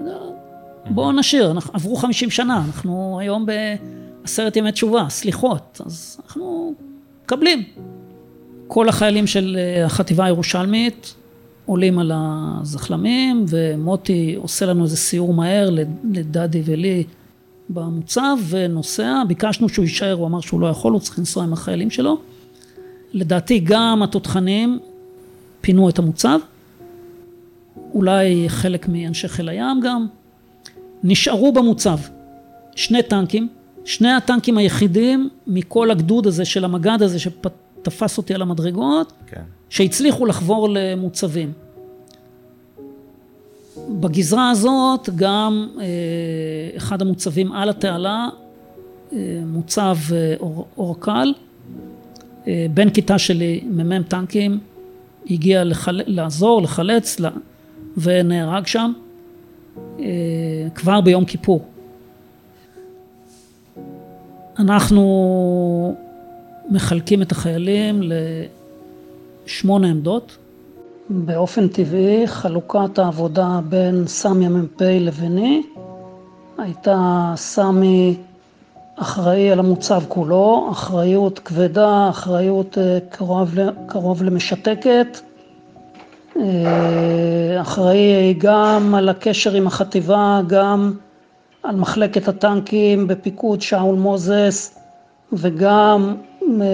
בואו נשאיר, עברו חמישים שנה, אנחנו היום בעשרת ימי תשובה, סליחות, אז אנחנו מקבלים. כל החיילים של אה, החטיבה הירושלמית עולים על הזחלמים, ומוטי עושה לנו איזה סיור מהר לדדי ולי במוצב, ונוסע, ביקשנו שהוא יישאר, הוא אמר שהוא לא יכול, הוא צריך לנסוע עם החיילים שלו. לדעתי גם התותחנים פינו את המוצב, אולי חלק מאנשי חיל הים גם, נשארו במוצב שני טנקים, שני הטנקים היחידים מכל הגדוד הזה של המג"ד הזה שתפס אותי על המדרגות, כן. שהצליחו לחבור למוצבים. בגזרה הזאת גם אה, אחד המוצבים על התעלה, אה, מוצב אה, אור, אורקל, בן כיתה שלי, מ"מ טנקים, הגיע לחל... לעזור, לחלץ, ונהרג שם כבר ביום כיפור. אנחנו מחלקים את החיילים לשמונה עמדות. באופן טבעי חלוקת העבודה בין סמי המ"פ לביני הייתה סמי אחראי על המוצב כולו, אחריות כבדה, אחריות אה, קרוב, קרוב למשתקת, אה, אחראי גם על הקשר עם החטיבה, גם על מחלקת הטנקים בפיקוד שאול מוזס וגם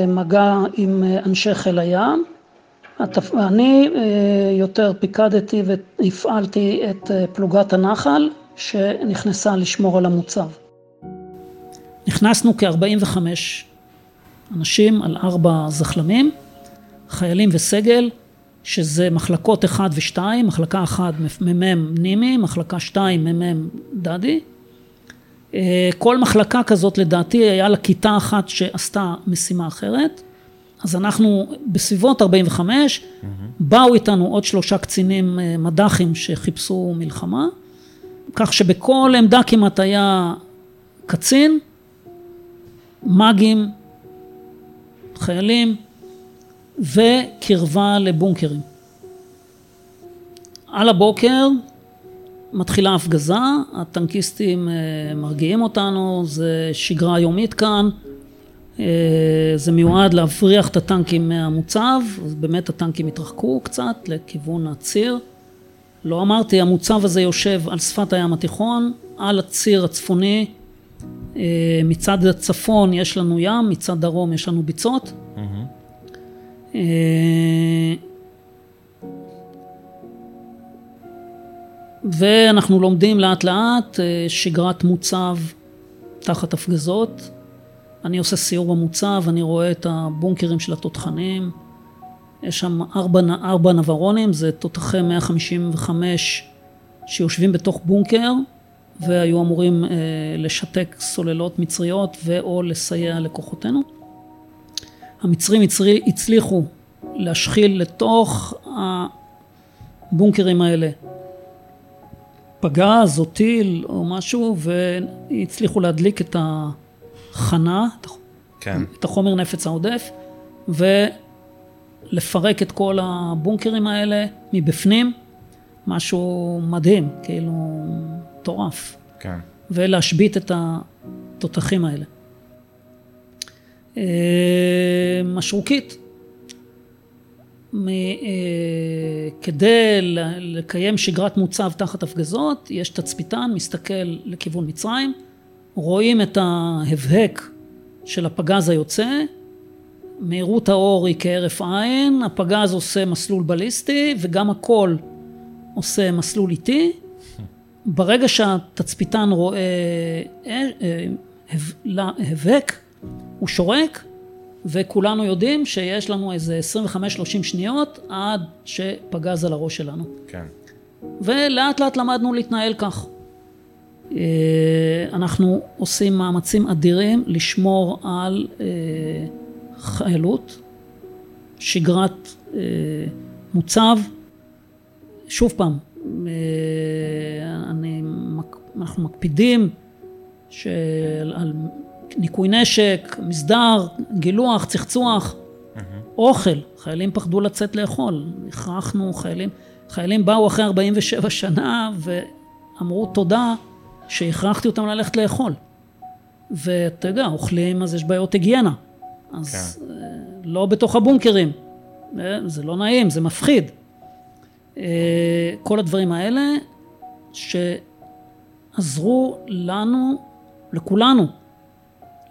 מגע עם אנשי חיל הים. אני יותר פיקדתי והפעלתי את פלוגת הנחל שנכנסה לשמור על המוצב. נכנסנו כ-45 אנשים על ארבע זחלמים, חיילים וסגל, שזה מחלקות 1 ו-2, מחלקה 1 מ"מ נימי, מחלקה 2 מ"מ דדי. אה, כל מחלקה כזאת לדעתי היה לה כיתה אחת שעשתה משימה אחרת. אז אנחנו בסביבות 45, mm-hmm. באו איתנו עוד שלושה קצינים אה, מד"חים שחיפשו מלחמה, כך שבכל עמדה כמעט היה קצין, מאגים, חיילים וקרבה לבונקרים. על הבוקר מתחילה הפגזה, הטנקיסטים אה, מרגיעים אותנו, זה שגרה יומית כאן, אה, זה מיועד להבריח את הטנקים מהמוצב, אז באמת הטנקים התרחקו קצת לכיוון הציר. לא אמרתי, המוצב הזה יושב על שפת הים התיכון, על הציר הצפוני אה, מצד הצפון יש לנו ים, מצד דרום יש לנו ביצות. Mm-hmm. ואנחנו לומדים לאט לאט אה, שגרת מוצב תחת הפגזות. אני עושה סיור במוצב, אני רואה את הבונקרים של התותחנים. יש שם ארבע, ארבע נברונים, זה תותחי 155 שיושבים בתוך בונקר, והיו אמורים אה, לשתק סוללות מצריות ואו לסייע לכוחותינו. המצרים הצרי, הצליחו להשחיל לתוך הבונקרים האלה פגז או טיל או משהו והצליחו להדליק את החנה, כן. את החומר נפץ העודף ולפרק את כל הבונקרים האלה מבפנים, משהו מדהים, כאילו מטורף. כן. ולהשבית את התותחים האלה. אה, משרוקית, כדי לקיים שגרת מוצב תחת הפגזות, יש תצפיתן, מסתכל לכיוון מצרים, רואים את ההבהק של הפגז היוצא, מהירות האור היא כהרף עין, הפגז עושה מסלול בליסטי וגם הכל עושה מסלול איטי, ברגע שהתצפיתן רואה הבק, הוא שורק, וכולנו יודעים שיש לנו איזה 25-30 שניות עד שפגז על הראש שלנו. כן. ולאט לאט למדנו להתנהל כך. אה, אנחנו עושים מאמצים אדירים לשמור על אה, חיילות, שגרת אה, מוצב. שוב פעם, אני, אנחנו מקפידים של, על ניקוי נשק, מסדר, גילוח, צחצוח, mm-hmm. אוכל. חיילים פחדו לצאת לאכול. הכרחנו חיילים, חיילים באו אחרי 47 שנה ואמרו תודה שהכרחתי אותם ללכת לאכול. ואתה יודע, אוכלים אז יש בעיות היגיינה. אז כן. אה, לא בתוך הבונקרים. אה, זה לא נעים, זה מפחיד. אה, כל הדברים האלה שעזרו לנו, לכולנו,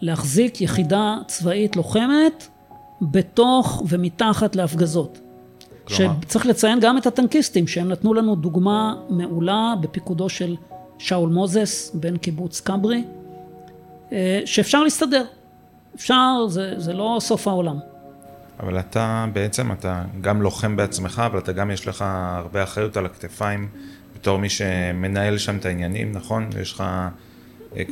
להחזיק יחידה צבאית לוחמת בתוך ומתחת להפגזות. כלומר? שצריך לציין גם את הטנקיסטים, שהם נתנו לנו דוגמה מעולה בפיקודו של שאול מוזס, בן קיבוץ כברי, אה, שאפשר להסתדר. אפשר, זה, זה לא סוף העולם. אבל אתה בעצם, אתה גם לוחם בעצמך, אבל אתה גם יש לך הרבה אחריות על הכתפיים בתור מי שמנהל שם את העניינים, נכון? יש לך,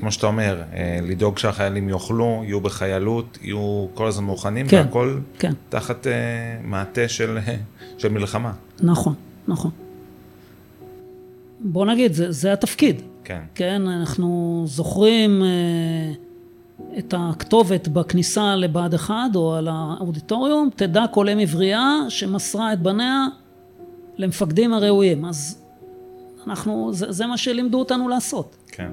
כמו שאתה אומר, אה, לדאוג שהחיילים יאכלו, יהיו בחיילות, יהיו כל הזמן מוכנים, כן, והכל כן. תחת מעטה של, של מלחמה. נכון, נכון. בוא נגיד, זה, זה התפקיד. כן. כן, אנחנו זוכרים אה, את הכתובת בכניסה לבה"ד 1 או על האודיטוריום, תדע כל אם עברייה שמסרה את בניה למפקדים הראויים. אז אנחנו, זה, זה מה שלימדו אותנו לעשות. כן.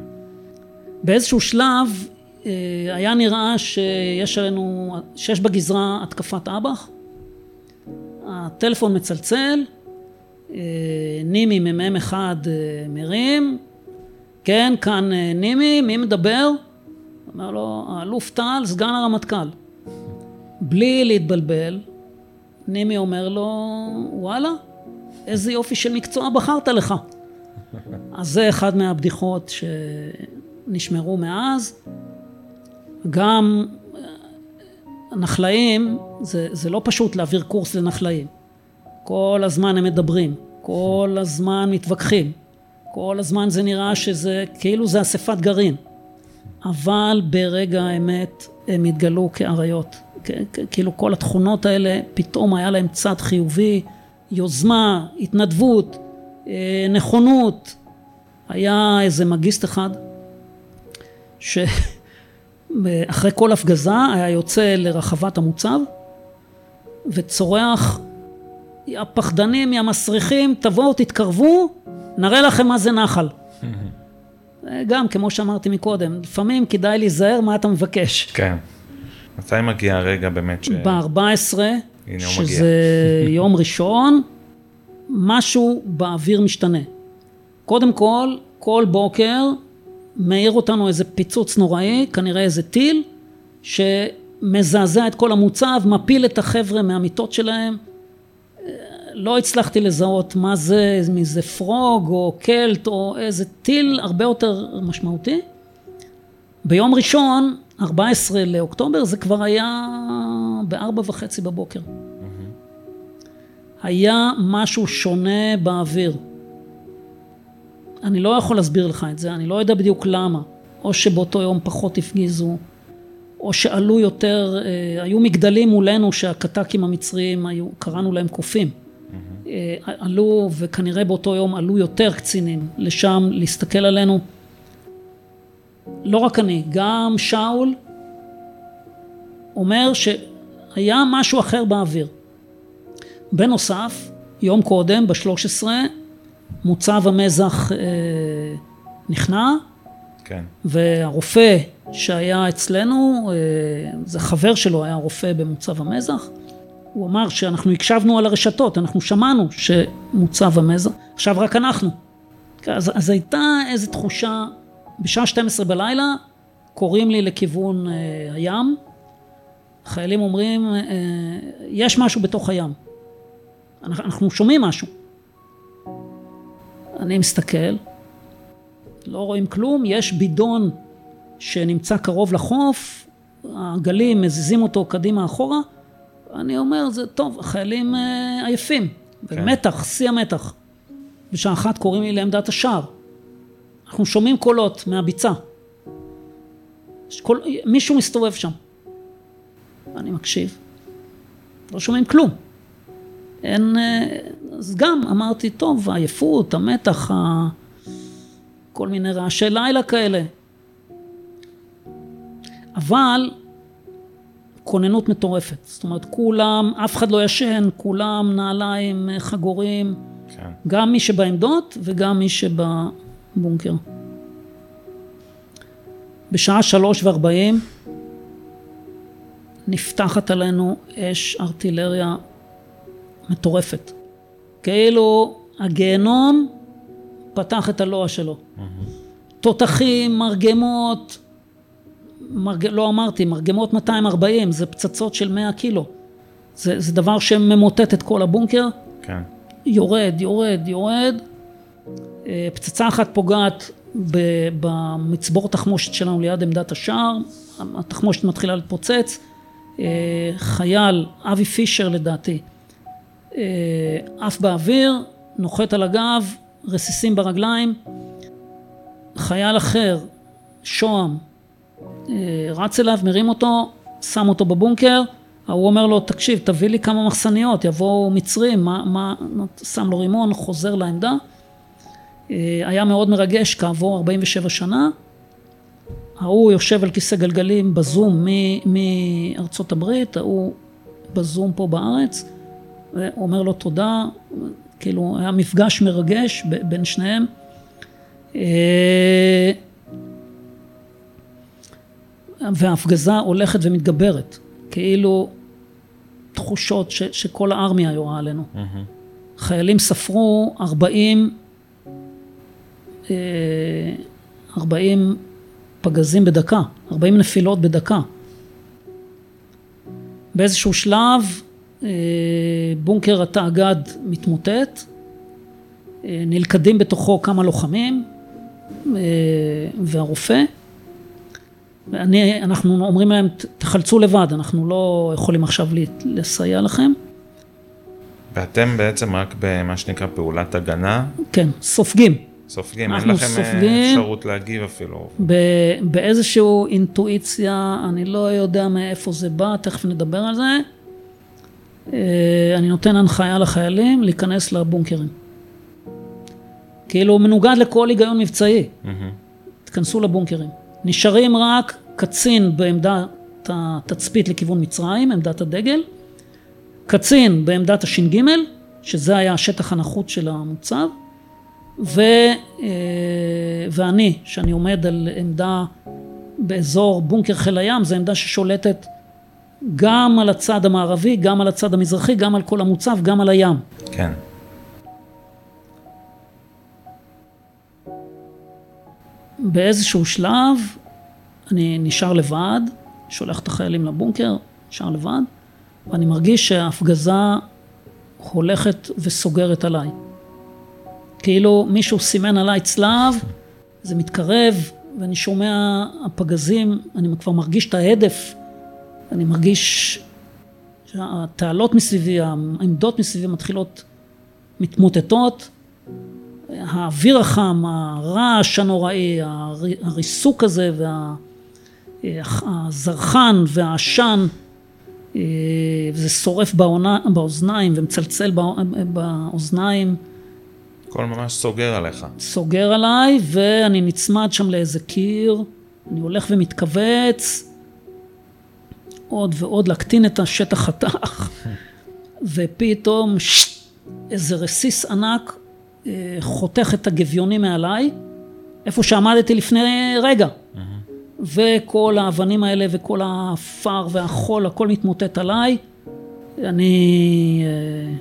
באיזשהו שלב אה, היה נראה שיש עלינו, שיש בגזרה התקפת אב"ח. הטלפון מצלצל, אה, נימי מ"מ אחד אה, מרים, כן, כאן נימי, מי מדבר? אומר לו, האלוף טל, סגן הרמטכ"ל. בלי להתבלבל, נימי אומר לו, וואלה, איזה יופי של מקצוע בחרת לך. אז זה אחד מהבדיחות שנשמרו מאז. גם נחלאים, זה, זה לא פשוט להעביר קורס לנחלאים. כל הזמן הם מדברים, כל הזמן מתווכחים, כל הזמן זה נראה שזה כאילו זה אספת גרעין, אבל ברגע האמת הם התגלו כאריות, כאילו כל התכונות האלה פתאום היה להם צד חיובי, יוזמה, התנדבות, אה, נכונות, היה איזה מגיסט אחד שאחרי כל הפגזה היה יוצא לרחבת המוצב וצורח הפחדנים, המסריחים, תבואו, תתקרבו, נראה לכם מה זה נחל. גם, כמו שאמרתי מקודם, לפעמים כדאי להיזהר מה אתה מבקש. כן. מתי מגיע הרגע באמת ש... ב-14, שזה יום ראשון, משהו באוויר משתנה. קודם כל, כל בוקר מאיר אותנו איזה פיצוץ נוראי, כנראה איזה טיל, שמזעזע את כל המוצב, מפיל את החבר'ה מהמיטות שלהם, לא הצלחתי לזהות מה זה, מי זה פרוג או קלט או איזה טיל הרבה יותר משמעותי. ביום ראשון, 14 לאוקטובר, זה כבר היה בארבע וחצי בבוקר. היה משהו שונה באוויר. אני לא יכול להסביר לך את זה, אני לא יודע בדיוק למה. או שבאותו יום פחות הפגיזו, או שעלו יותר, אה, היו מגדלים מולנו שהקט"קים המצריים היו, קראנו להם קופים. אה, עלו, וכנראה באותו יום עלו יותר קצינים לשם להסתכל עלינו. לא רק אני, גם שאול אומר שהיה משהו אחר באוויר. בנוסף, יום קודם, ב-13, מוצב המזח אה, נכנע, כן. והרופא שהיה אצלנו, אה, זה חבר שלו היה רופא במוצב המזח, הוא אמר שאנחנו הקשבנו על הרשתות, אנחנו שמענו שמוצב המזח, עכשיו רק אנחנו. אז, אז הייתה איזו תחושה, בשעה 12 בלילה קוראים לי לכיוון אה, הים, חיילים אומרים, אה, יש משהו בתוך הים, אנחנו, אנחנו שומעים משהו. אני מסתכל, לא רואים כלום, יש בידון שנמצא קרוב לחוף, הגלים מזיזים אותו קדימה אחורה, אני אומר, זה טוב, החיילים אה, עייפים, כן. במתח, שיא המתח. בשעה אחת קוראים לי לעמדת השער. אנחנו שומעים קולות מהביצה. כל, מישהו מסתובב שם. אני מקשיב, לא שומעים כלום. אין... אה, אז גם אמרתי, טוב, העייפות, המתח, ה... כל מיני רעשי לילה כאלה. אבל כוננות מטורפת. זאת אומרת, כולם, אף אחד לא ישן, כולם נעליים, חגורים, כן. גם מי שבעמדות וגם מי שבבונקר. בשעה שלוש וארבעים נפתחת עלינו אש ארטילריה מטורפת. כאילו הגיהנום פתח את הלוע שלו. תותחים, מרגמות, מרג... לא אמרתי, מרגמות 240, זה פצצות של 100 קילו. זה, זה דבר שממוטט את כל הבונקר, כן. יורד, יורד, יורד. אה, פצצה אחת פוגעת במצבור תחמושת שלנו ליד עמדת השער, התחמושת מתחילה להתפוצץ. אה, חייל, אבי פישר לדעתי, עף באוויר, נוחת על הגב, רסיסים ברגליים. חייל אחר, שוהם, אה, רץ אליו, מרים אותו, שם אותו בבונקר, ההוא אומר לו, תקשיב, תביא לי כמה מחסניות, יבואו מצרים, מה, מה, שם לו רימון, חוזר לעמדה. אה, היה מאוד מרגש כעבור 47 שנה. ההוא יושב על כיסא גלגלים בזום מארצות הברית, ההוא בזום פה בארץ, והוא אומר לו תודה, כאילו היה מפגש מרגש בין שניהם. אה, וההפגזה הולכת ומתגברת, כאילו תחושות ש, שכל הארמיה יורה עלינו. Mm-hmm. חיילים ספרו 40, 40 אה, פגזים בדקה, 40 נפילות בדקה. באיזשהו שלב בונקר התאגד מתמוטט, אה, נלכדים בתוכו כמה לוחמים והרופא. אני, אנחנו אומרים להם, תחלצו לבד, אנחנו לא יכולים עכשיו לסייע לכם. ואתם בעצם רק במה שנקרא פעולת הגנה? כן, סופגים. סופגים, אין לכם אה, סופגים, אפשרות להגיב אפילו. באיזושהי אינטואיציה, אני לא יודע מאיפה זה בא, תכף נדבר על זה. אה, אני נותן הנחיה לחיילים להיכנס לבונקרים. כאילו מנוגד לכל היגיון מבצעי. Mm-hmm. תיכנסו לבונקרים. נשארים רק קצין בעמדת התצפית לכיוון מצרים, עמדת הדגל, קצין בעמדת הש"ג, שזה היה השטח הנחות של המוצב, ו, אה, ואני, שאני עומד על עמדה באזור בונקר חיל הים, זו עמדה ששולטת גם על הצד המערבי, גם על הצד המזרחי, גם על כל המוצב, גם על הים. כן. באיזשהו שלב אני נשאר לבד, שולח את החיילים לבונקר, נשאר לבד, ואני מרגיש שההפגזה הולכת וסוגרת עליי. כאילו מישהו סימן עליי צלב, זה מתקרב, ואני שומע הפגזים, אני כבר מרגיש את ההדף, אני מרגיש שהתעלות מסביבי, העמדות מסביבי מתחילות מתמוטטות, האוויר החם, הרעש הנוראי, הריסוק הזה והזרחן והעשן וזה שורף באוזניים ומצלצל באוזניים. הכל ממש סוגר עליך. סוגר עליי ואני נצמד שם לאיזה קיר, אני הולך ומתכווץ עוד ועוד להקטין את השטח חתך ופתאום איזה רסיס ענק אה, חותך את הגביונים מעליי, איפה שעמדתי לפני רגע. Mm-hmm. וכל האבנים האלה וכל העפר והחול, הכל מתמוטט עליי. אני אה,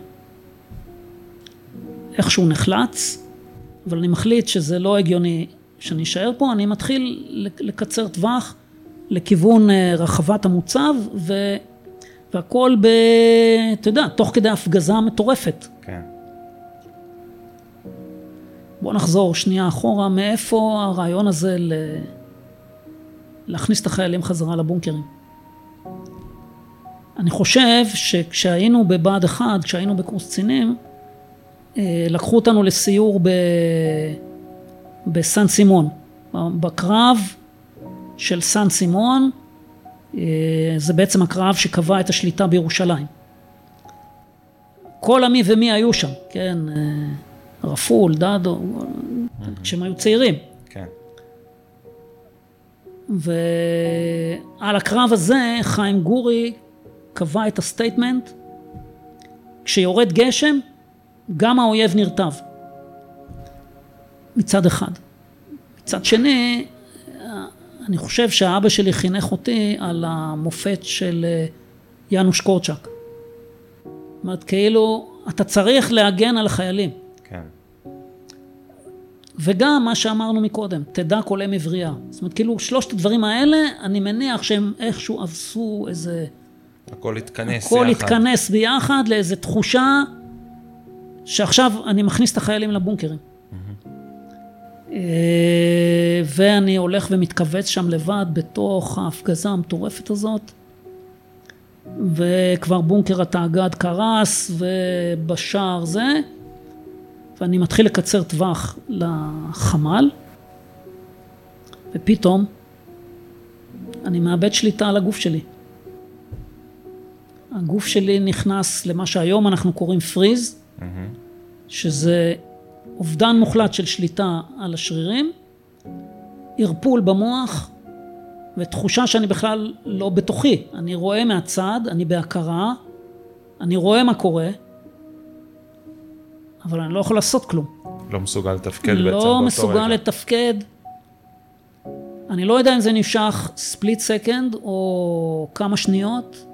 איכשהו נחלץ, אבל אני מחליט שזה לא הגיוני שאני אשאר פה, אני מתחיל לקצר טווח לכיוון אה, רחבת המוצב, ו... והכל ב... אתה יודע, תוך כדי הפגזה מטורפת. כן. בוא נחזור שנייה אחורה, מאיפה הרעיון הזה ל... להכניס את החיילים חזרה לבונקרים? אני חושב שכשהיינו בבה"ד 1, כשהיינו בקורס קצינים, אה, לקחו אותנו לסיור ב... בסן סימון, בקרב של סן סימון, אה, זה בעצם הקרב שקבע את השליטה בירושלים. כל המי ומי היו שם, כן, אה, רפול, דדו, כשהם היו צעירים. כן. ועל הקרב הזה חיים גורי קבע את ה statement, כשיורד גשם, גם האויב נרטב. מצד אחד. מצד שני, אני חושב שהאבא שלי חינך אותי על המופת של אה, יאנוש קורצ'אק. זאת אומרת, כאילו, אתה צריך להגן על החיילים. כן. וגם מה שאמרנו מקודם, תדע כל אם עברייה. זאת אומרת, כאילו, שלושת הדברים האלה, אני מניח שהם איכשהו עשו איזה... הכל התכנס הכל יחד. התכנס ביחד לאיזו תחושה שעכשיו אני מכניס את החיילים לבונקרים. אה, ואני הולך ומתכווץ שם לבד בתוך ההפגזה המטורפת הזאת. וכבר בונקר התאגד קרס ובשער זה, ואני מתחיל לקצר טווח לחמ"ל, ופתאום אני מאבד שליטה על הגוף שלי. הגוף שלי נכנס למה שהיום אנחנו קוראים פריז, שזה אובדן מוחלט של שליטה על השרירים, ערפול במוח ותחושה שאני בכלל לא בתוכי. אני רואה מהצד, אני בהכרה, אני רואה מה קורה, אבל אני לא יכול לעשות כלום. לא מסוגל לתפקד בעצם באותו לא רגע. מסוגל לתפקד. אני לא יודע אם זה נמשך ספליט סקנד או כמה שניות.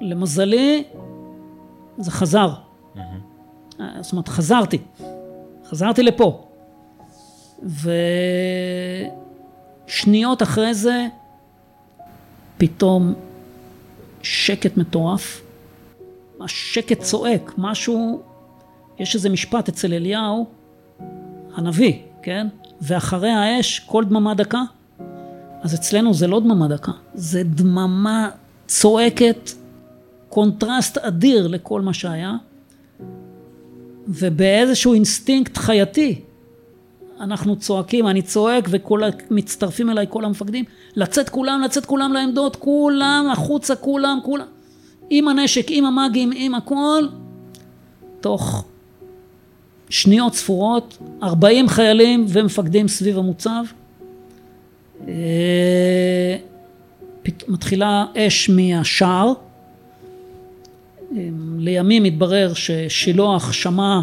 למזלי, זה חזר. זאת אומרת, חזרתי. חזרתי לפה. ושניות אחרי זה, פתאום שקט מטורף. השקט צועק, משהו, יש איזה משפט אצל אליהו, הנביא, כן? ואחרי האש, כל דממה דקה. אז אצלנו זה לא דממה דקה, זה דממה צועקת, קונטרסט אדיר לכל מה שהיה. ובאיזשהו אינסטינקט חייתי, אנחנו צועקים, אני צועק ומצטרפים אליי כל המפקדים, לצאת כולם, לצאת כולם לעמדות, כולם, החוצה, כולם, כולם, עם הנשק, עם המאגים, עם הכל, תוך שניות ספורות, 40 חיילים ומפקדים סביב המוצב. אה, מתחילה אש מהשער, לימים התברר ששילוח שמע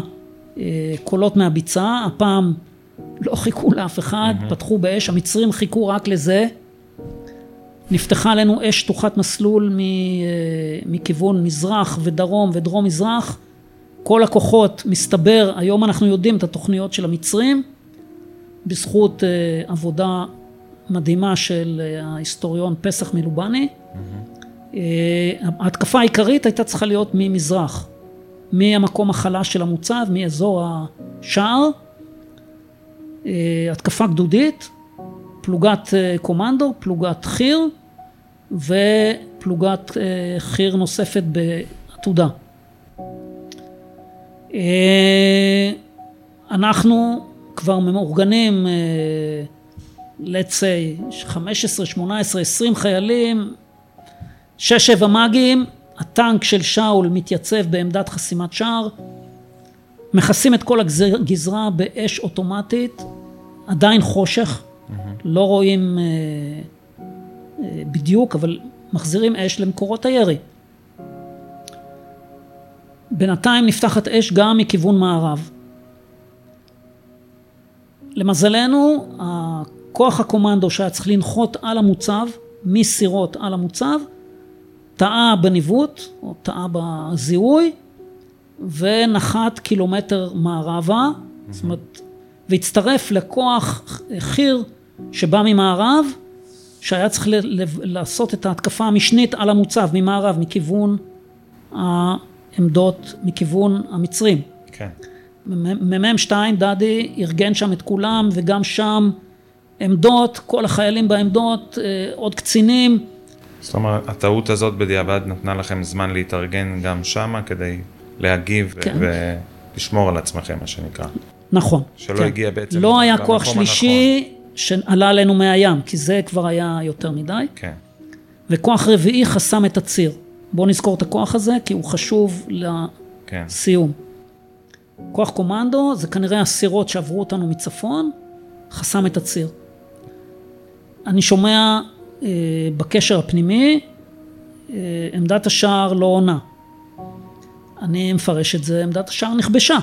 אה, קולות מהביצה, הפעם לא חיכו לאף אחד, mm-hmm. פתחו באש, המצרים חיכו רק לזה. נפתחה עלינו אש שטוחת מסלול אה, מכיוון מזרח ודרום ודרום מזרח. כל הכוחות, מסתבר, היום אנחנו יודעים את התוכניות של המצרים, בזכות אה, עבודה מדהימה של ההיסטוריון פסח מלובני. Mm-hmm. ההתקפה העיקרית הייתה צריכה להיות ממזרח, מהמקום החלש של המוצב, מאזור השער, התקפה גדודית, פלוגת קומנדו, פלוגת חי"ר ופלוגת חי"ר נוספת בעתודה. אנחנו כבר מאורגנים, let's say, 15, 18, 20 חיילים, שש שבע מאגים, הטנק של שאול מתייצב בעמדת חסימת שער, מכסים את כל הגזרה באש אוטומטית, עדיין חושך, mm-hmm. לא רואים אה, אה, בדיוק, אבל מחזירים אש למקורות הירי. בינתיים נפתחת אש גם מכיוון מערב. למזלנו, כוח הקומנדו שהיה צריך לנחות על המוצב, מסירות על המוצב, טעה בניווט, או טעה בזיהוי, ונחת קילומטר מערבה, mm-hmm. זאת אומרת, והצטרף לכוח חי"ר שבא ממערב, שהיה צריך ל- ל- לעשות את ההתקפה המשנית על המוצב ממערב, מכיוון העמדות, מכיוון המצרים. כן. מ"מ שתיים, דדי ארגן שם את כולם, וגם שם עמדות, כל החיילים בעמדות, אה, עוד קצינים. זאת אומרת, הטעות הזאת בדיעבד נתנה לכם זמן להתארגן גם שמה כדי להגיב כן. ולשמור על עצמכם, מה שנקרא. נכון. שלא כן. הגיע בעצם לא היה כוח שלישי הנכון. שעלה עלינו מהים, כי זה כבר היה יותר מדי. כן. וכוח רביעי חסם את הציר. בואו נזכור את הכוח הזה, כי הוא חשוב כן. לסיום. כן. כוח קומנדו זה כנראה הסירות שעברו אותנו מצפון, חסם את הציר. אני שומע בקשר הפנימי, אה, עמדת השער לא עונה. אני מפרש את זה, עמדת השער נכבשה.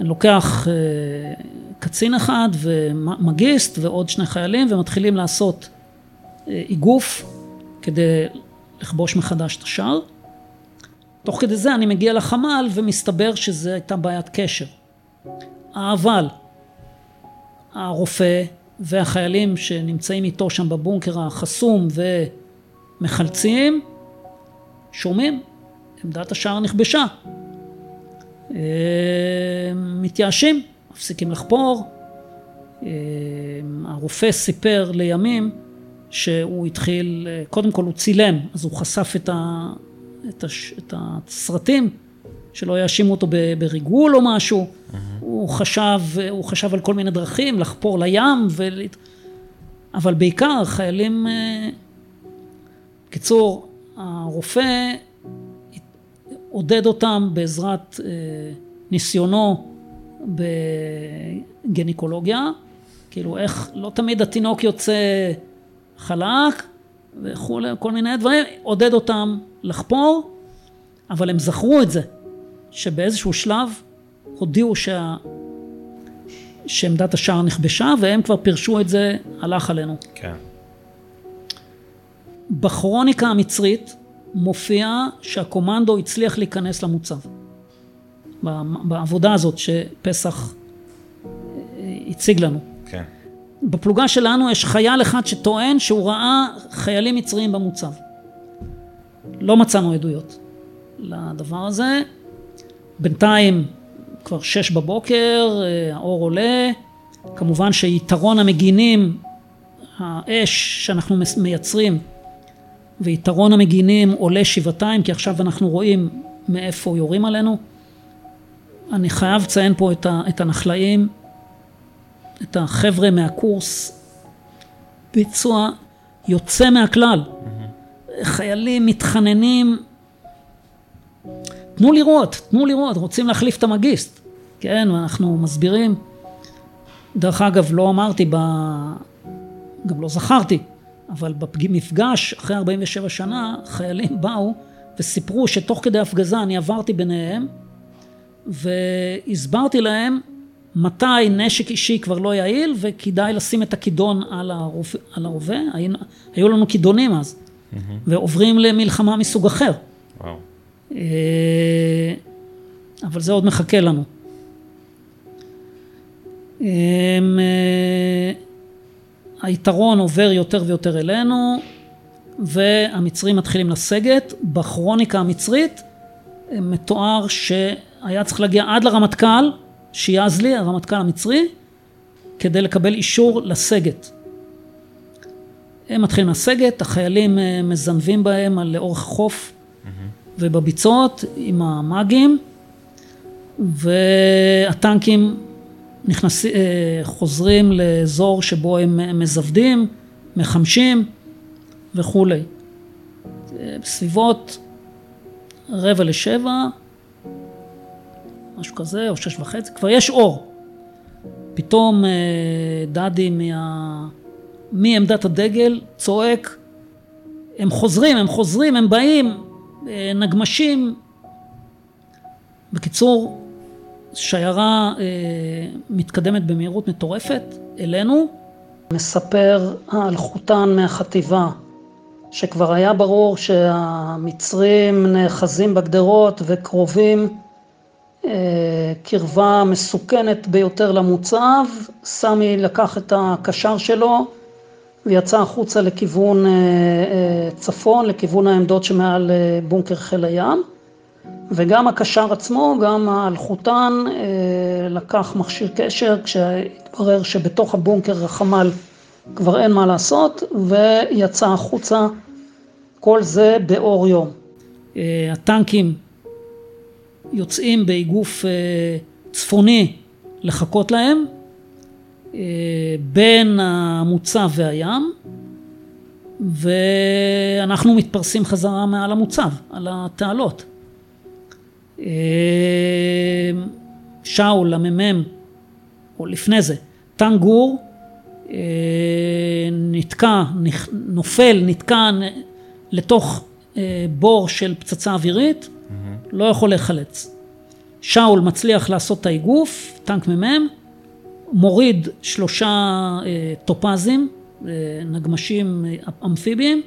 אני לוקח אה, קצין אחד ומגיסט ועוד שני חיילים ומתחילים לעשות אה, איגוף כדי לכבוש מחדש את השער. תוך כדי זה אני מגיע לחמ"ל ומסתבר שזו הייתה בעיית קשר. אבל הרופא והחיילים שנמצאים איתו שם בבונקר החסום ומחלצים, שומעים, עמדת השער נכבשה. אה, מתייאשים, מפסיקים לחפור. אה, הרופא סיפר לימים שהוא התחיל, אה, קודם כל הוא צילם, אז הוא חשף את, ה, את, הש, את הסרטים, שלא יאשימו אותו בריגול או משהו. Mm-hmm. הוא חשב, הוא חשב על כל מיני דרכים, לחפור לים, ול... אבל בעיקר חיילים... בקיצור, הרופא עודד אותם בעזרת ניסיונו בגניקולוגיה, כאילו איך לא תמיד התינוק יוצא חלק וכולי, כל מיני דברים, עודד אותם לחפור, אבל הם זכרו את זה, שבאיזשהו שלב הודיעו שה... שעמדת השער נכבשה, והם כבר פירשו את זה, הלך עלינו. כן. בכרוניקה המצרית מופיע שהקומנדו הצליח להיכנס למוצב. בעבודה הזאת שפסח אה, הציג לנו. כן. בפלוגה שלנו יש חייל אחד שטוען שהוא ראה חיילים מצריים במוצב. לא מצאנו עדויות לדבר הזה. בינתיים כבר שש בבוקר, אה, האור עולה. כמובן שיתרון המגינים, האש שאנחנו מייצרים ויתרון המגינים עולה שבעתיים כי עכשיו אנחנו רואים מאיפה יורים עלינו. אני חייב לציין פה את, ה, את הנחלאים, את החבר'ה מהקורס, ביצוע יוצא מהכלל. Mm-hmm. חיילים מתחננים, תנו לראות, תנו לראות, רוצים להחליף את המגיסט, כן, ואנחנו מסבירים. דרך אגב, לא אמרתי, ב... גם לא זכרתי, אבל במפגש אחרי 47 שנה, חיילים באו וסיפרו שתוך כדי הפגזה אני עברתי ביניהם והסברתי להם מתי נשק אישי כבר לא יעיל וכדאי לשים את הכידון על, הרופ... על הרובה, היו, היו לנו כידונים אז, mm-hmm. ועוברים למלחמה מסוג אחר. וואו. אה, אבל זה עוד מחכה לנו. אה, היתרון עובר יותר ויותר אלינו והמצרים מתחילים לסגת. בכרוניקה המצרית מתואר ש... היה צריך להגיע עד לרמטכ"ל, שיעזלי, הרמטכ"ל המצרי, כדי לקבל אישור לסגת. הם מתחילים לסגת, החיילים אה, מזנבים בהם על לאורך החוף mm-hmm. ובביצות עם המאגים, והטנקים נכנס, אה, חוזרים לאזור שבו הם מזוודים, מחמשים וכולי. בסביבות רבע לשבע משהו כזה, או שש וחצי, כבר יש אור. פתאום אה, דדי מה... מעמדת הדגל צועק, הם חוזרים, הם חוזרים, הם באים, אה, נגמשים. בקיצור, שיירה אה, מתקדמת במהירות מטורפת אלינו. מספר האלחוטן מהחטיבה, שכבר היה ברור שהמצרים נאחזים בגדרות וקרובים אה, קרבה מסוכנת ביותר למוצב, סמי לקח את הקשר שלו ויצא החוצה לכיוון אה, אה, צפון, לכיוון העמדות שמעל בונקר חיל הים. וגם הקשר עצמו, גם האלחוטן, לקח מכשיר קשר כשהתברר שבתוך הבונקר החמ"ל כבר אין מה לעשות, ויצא החוצה, כל זה באור יום. אה, הטנקים יוצאים באיגוף אה, צפוני לחכות להם, אה, בין המוצב והים, ואנחנו מתפרסים חזרה מעל המוצב, על התעלות. שאול המ"מ, או לפני זה, טנק גור, נתקע, נופל, נתקע לתוך בור של פצצה אווירית, mm-hmm. לא יכול להיחלץ. שאול מצליח לעשות את האיגוף, טנק מ"מ, מוריד שלושה אה, טופזים, אה, נגמשים אה, אמפיביים,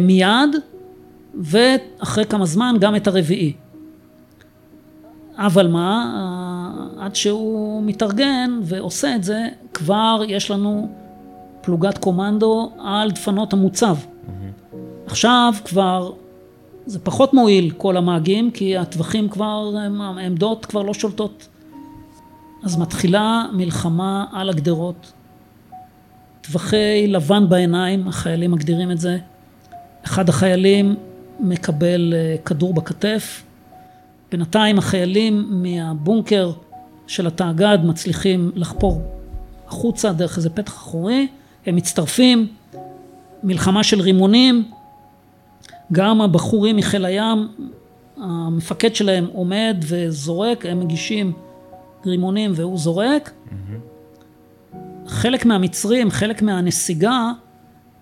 מיד, ואחרי כמה זמן גם את הרביעי. אבל מה, עד שהוא מתארגן ועושה את זה, כבר יש לנו פלוגת קומנדו על דפנות המוצב. Mm-hmm. עכשיו כבר זה פחות מועיל כל המאגים, כי הטווחים כבר, העמדות כבר לא שולטות. אז מתחילה מלחמה על הגדרות. טווחי לבן בעיניים, החיילים מגדירים את זה. אחד החיילים מקבל אה, כדור בכתף. בינתיים החיילים מהבונקר של התאג"ד מצליחים לחפור החוצה דרך איזה פתח אחורי, הם מצטרפים, מלחמה של רימונים, גם הבחורים מחיל הים, המפקד שלהם עומד וזורק, הם מגישים רימונים והוא זורק. Mm-hmm. חלק מהמצרים, חלק מהנסיגה,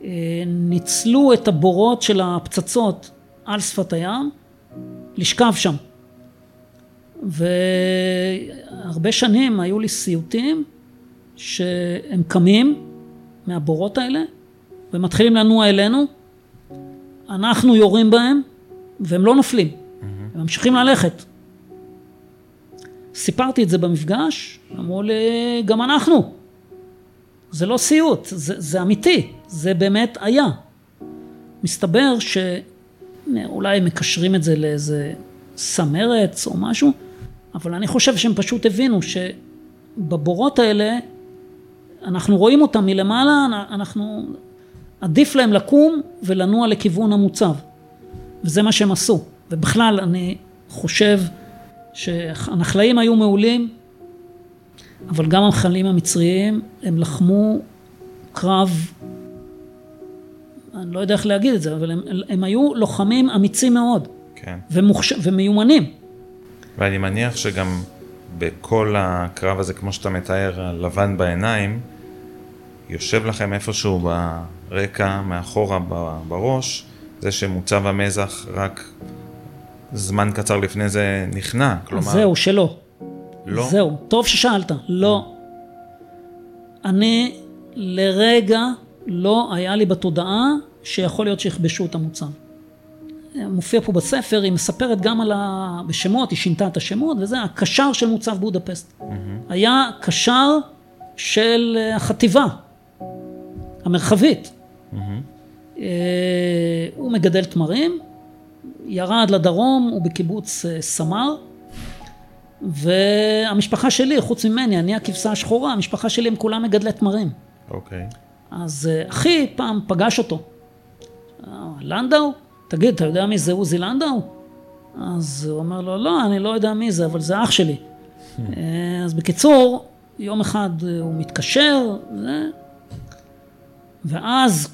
אה, ניצלו את הבורות של הפצצות על שפת הים, לשכב שם. והרבה שנים היו לי סיוטים שהם קמים מהבורות האלה ומתחילים לנוע אלינו אנחנו יורים בהם והם לא נופלים, mm-hmm. הם ממשיכים ללכת. סיפרתי את זה במפגש, אמרו לי, גם אנחנו. זה לא סיוט, זה, זה אמיתי, זה באמת היה. מסתבר שאולי מקשרים את זה לאיזה סם ארץ או משהו, אבל אני חושב שהם פשוט הבינו שבבורות האלה, אנחנו רואים אותם מלמעלה, אנחנו עדיף להם לקום ולנוע לכיוון המוצב. וזה מה שהם עשו. ובכלל, אני חושב שהנחלאים היו מעולים, אבל גם המחלים המצריים, הם לחמו קרב, אני לא יודע איך להגיד את זה, אבל הם, הם היו לוחמים אמיצים מאוד. כן. ומוחש... ומיומנים. ואני מניח שגם בכל הקרב הזה, כמו שאתה מתאר, הלבן בעיניים, יושב לכם איפשהו ברקע, מאחורה בראש, זה שמוצב המזח רק זמן קצר לפני זה נכנע, כלומר... זהו, שלא. לא? זהו, טוב ששאלת, לא. אני לרגע לא היה לי בתודעה שיכול להיות שיכבשו את המוצב. מופיע פה בספר, היא מספרת גם על ה... בשמות, היא שינתה את השמות, וזה הקשר של מוצב בודפסט. Mm-hmm. היה קשר של החטיבה, המרחבית. Mm-hmm. הוא מגדל תמרים, ירד לדרום, הוא בקיבוץ אה, סמר, והמשפחה שלי, חוץ ממני, אני הכבשה השחורה, המשפחה שלי הם כולם מגדלי תמרים. אוקיי. Okay. אז אה, אחי פעם פגש אותו. לנדאו? תגיד, אתה יודע מי זה עוזי לנדאו? אז הוא אומר לו, לא, אני לא יודע מי זה, אבל זה אח שלי. אז בקיצור, יום אחד הוא מתקשר, ואז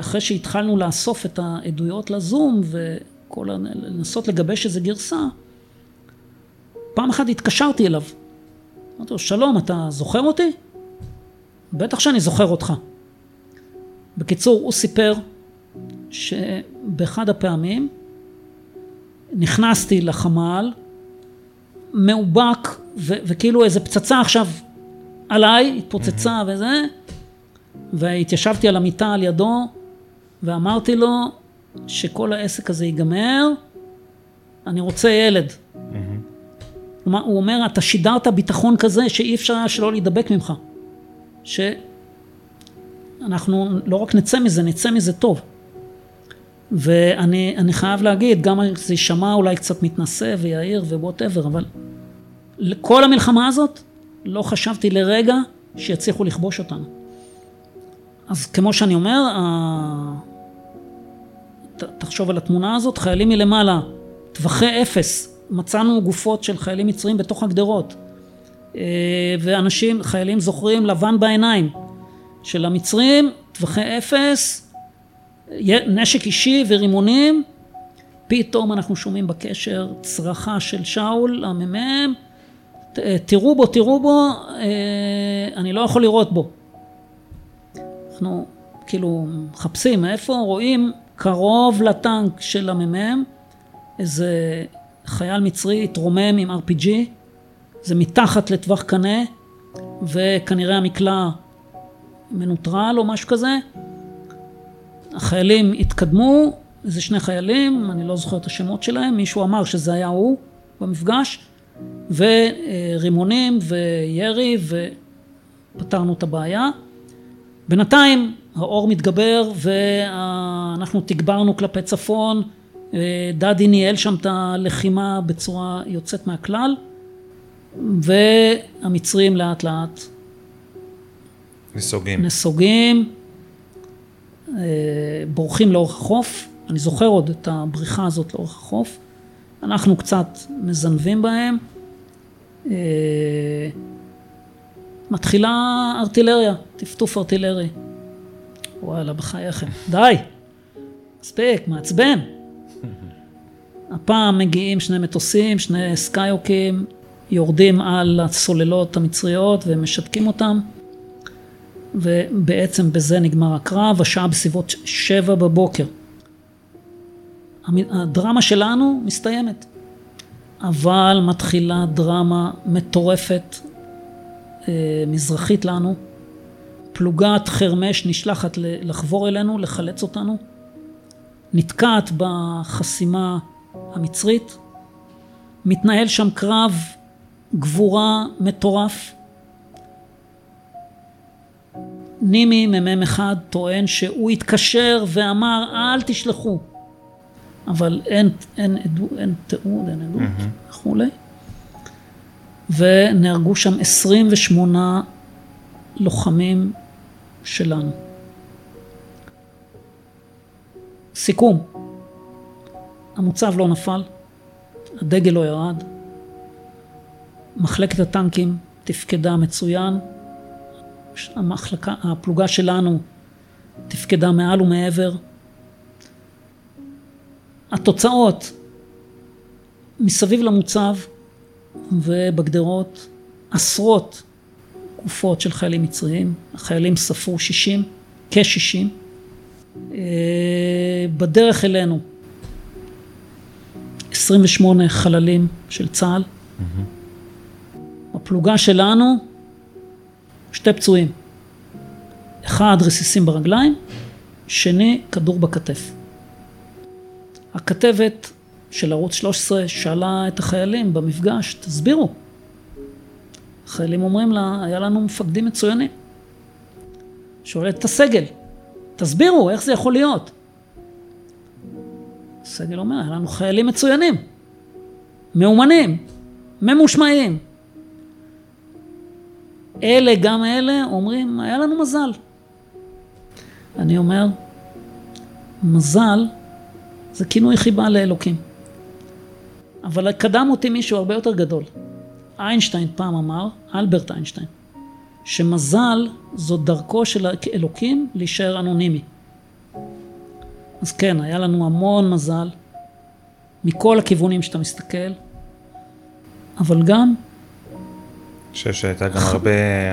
אחרי שהתחלנו לאסוף את העדויות לזום וכל לנסות לגבש איזה גרסה, פעם אחת התקשרתי אליו. אמרתי לו, שלום, אתה זוכר אותי? בטח שאני זוכר אותך. בקיצור, הוא סיפר שבאחד הפעמים נכנסתי לחמ"ל, מאובק, ו- וכאילו איזה פצצה עכשיו עליי, התפוצצה. וזה, והתיישבתי על המיטה על ידו ואמרתי לו שכל העסק הזה ייגמר, אני רוצה ילד. Mm-hmm. הוא אומר, אתה שידרת ביטחון כזה שאי אפשר היה שלא להידבק ממך. שאנחנו לא רק נצא מזה, נצא מזה טוב. ואני חייב להגיד, גם זה יישמע אולי קצת מתנשא ויהיר ווואטאבר, אבל לכל המלחמה הזאת לא חשבתי לרגע שיצליחו לכבוש אותנו. אז כמו שאני אומר, תחשוב על התמונה הזאת, חיילים מלמעלה, טווחי אפס, מצאנו גופות של חיילים מצרים בתוך הגדרות. אה, ואנשים, חיילים זוכרים לבן בעיניים. של המצרים, טווחי אפס, נשק אישי ורימונים, פתאום אנחנו שומעים בקשר צרחה של שאול המ"מ, תראו בו, תראו בו, אה, אני לא יכול לראות בו. אנחנו כאילו מחפשים, איפה רואים קרוב לטנק של המ"מ, איזה חייל מצרי התרומם עם RPG, זה מתחת לטווח קנה, וכנראה המקלע מנוטרל או משהו כזה. החיילים התקדמו, זה שני חיילים, אני לא זוכר את השמות שלהם, מישהו אמר שזה היה הוא במפגש, ורימונים וירי ופתרנו את הבעיה. בינתיים האור מתגבר ואנחנו תגברנו כלפי צפון, דדי ניהל שם את הלחימה בצורה יוצאת מהכלל והמצרים לאט לאט נסוגים. נסוגים, אה, בורחים לאורך החוף, אני זוכר עוד את הבריחה הזאת לאורך החוף, אנחנו קצת מזנבים בהם, אה, מתחילה ארטילריה, טפטוף ארטילרי. וואלה, בחייכם, די, מספיק, מעצבן. הפעם מגיעים שני מטוסים, שני סקיוקים, יורדים על הסוללות המצריות ומשתקים אותם. ובעצם בזה נגמר הקרב, השעה בסביבות שבע בבוקר. הדרמה שלנו מסתיימת, אבל מתחילה דרמה מטורפת אה, מזרחית לנו. פלוגת חרמש נשלחת לחבור אלינו, לחלץ אותנו, נתקעת בחסימה המצרית, מתנהל שם קרב גבורה מטורף, נימי מ"מ אחד טוען שהוא התקשר ואמר אל תשלחו. אבל אין, אין, עדו, אין תיעוד, אין עדות mm-hmm. וכולי. ונהרגו שם 28 לוחמים שלנו. סיכום, המוצב לא נפל, הדגל לא ירד, מחלקת הטנקים תפקדה מצוין, המחלקה, הפלוגה שלנו תפקדה מעל ומעבר. התוצאות מסביב למוצב ובגדרות עשרות גופות של חיילים מצריים, החיילים ספרו שישים, כשישים. אה, בדרך אלינו 28 חללים של צה"ל. הפלוגה שלנו שתי פצועים. אחד רסיסים ברגליים, שני כדור בכתף. הכתבת של ערוץ 13 שאלה את החיילים במפגש, תסבירו. החיילים אומרים לה, היה לנו מפקדים מצוינים. שואלת את הסגל, תסבירו, איך זה יכול להיות? הסגל אומר, היה לנו חיילים מצוינים, מאומנים, ממושמעים, אלה גם אלה אומרים, היה לנו מזל. אני אומר, מזל זה כינוי חיבה לאלוקים. אבל קדם אותי מישהו הרבה יותר גדול. איינשטיין פעם אמר, אלברט איינשטיין, שמזל זו דרכו של אלוקים להישאר אנונימי. אז כן, היה לנו המון מזל, מכל הכיוונים שאתה מסתכל, אבל גם חושב שהייתה גם הרבה,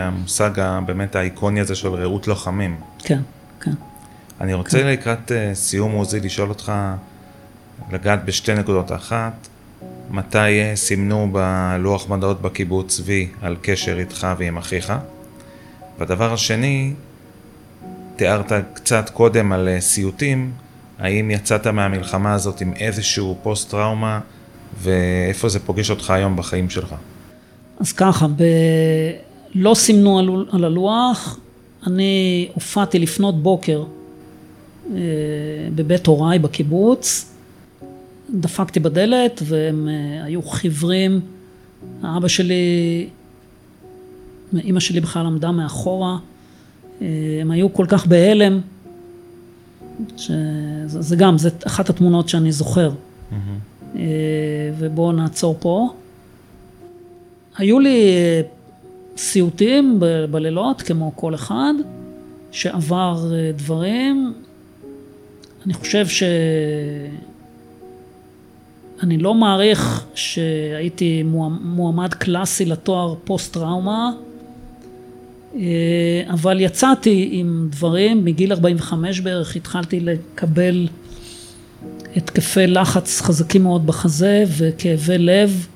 המושג הבאמת האיקוני הזה של רעות לוחמים. כן, כן. אני רוצה כן. לקראת אה, סיום עוזי לשאול אותך, לגעת בשתי נקודות. אחת, מתי סימנו בלוח מדעות בקיבוץ וי על קשר איתך ועם אחיך? והדבר השני, תיארת קצת קודם על אה, סיוטים, האם יצאת מהמלחמה הזאת עם איזשהו פוסט-טראומה, ואיפה זה פוגש אותך היום בחיים שלך? אז ככה, ב... לא סימנו על, על הלוח, אני הופעתי לפנות בוקר אה, בבית הוריי בקיבוץ, דפקתי בדלת והם אה, היו חיוורים, אבא שלי, אמא שלי בכלל עמדה מאחורה, הם היו כל כך בהלם, שזה גם, זה אחת התמונות שאני זוכר. Mm-hmm. ובואו נעצור פה. היו לי סיוטים בלילות, כמו כל אחד, שעבר דברים. אני חושב ש... אני לא מעריך שהייתי מועמד קלאסי לתואר פוסט טראומה, אה, אבל יצאתי עם דברים, מגיל 45 בערך התחלתי לקבל התקפי לחץ חזקים מאוד בחזה וכאבי לב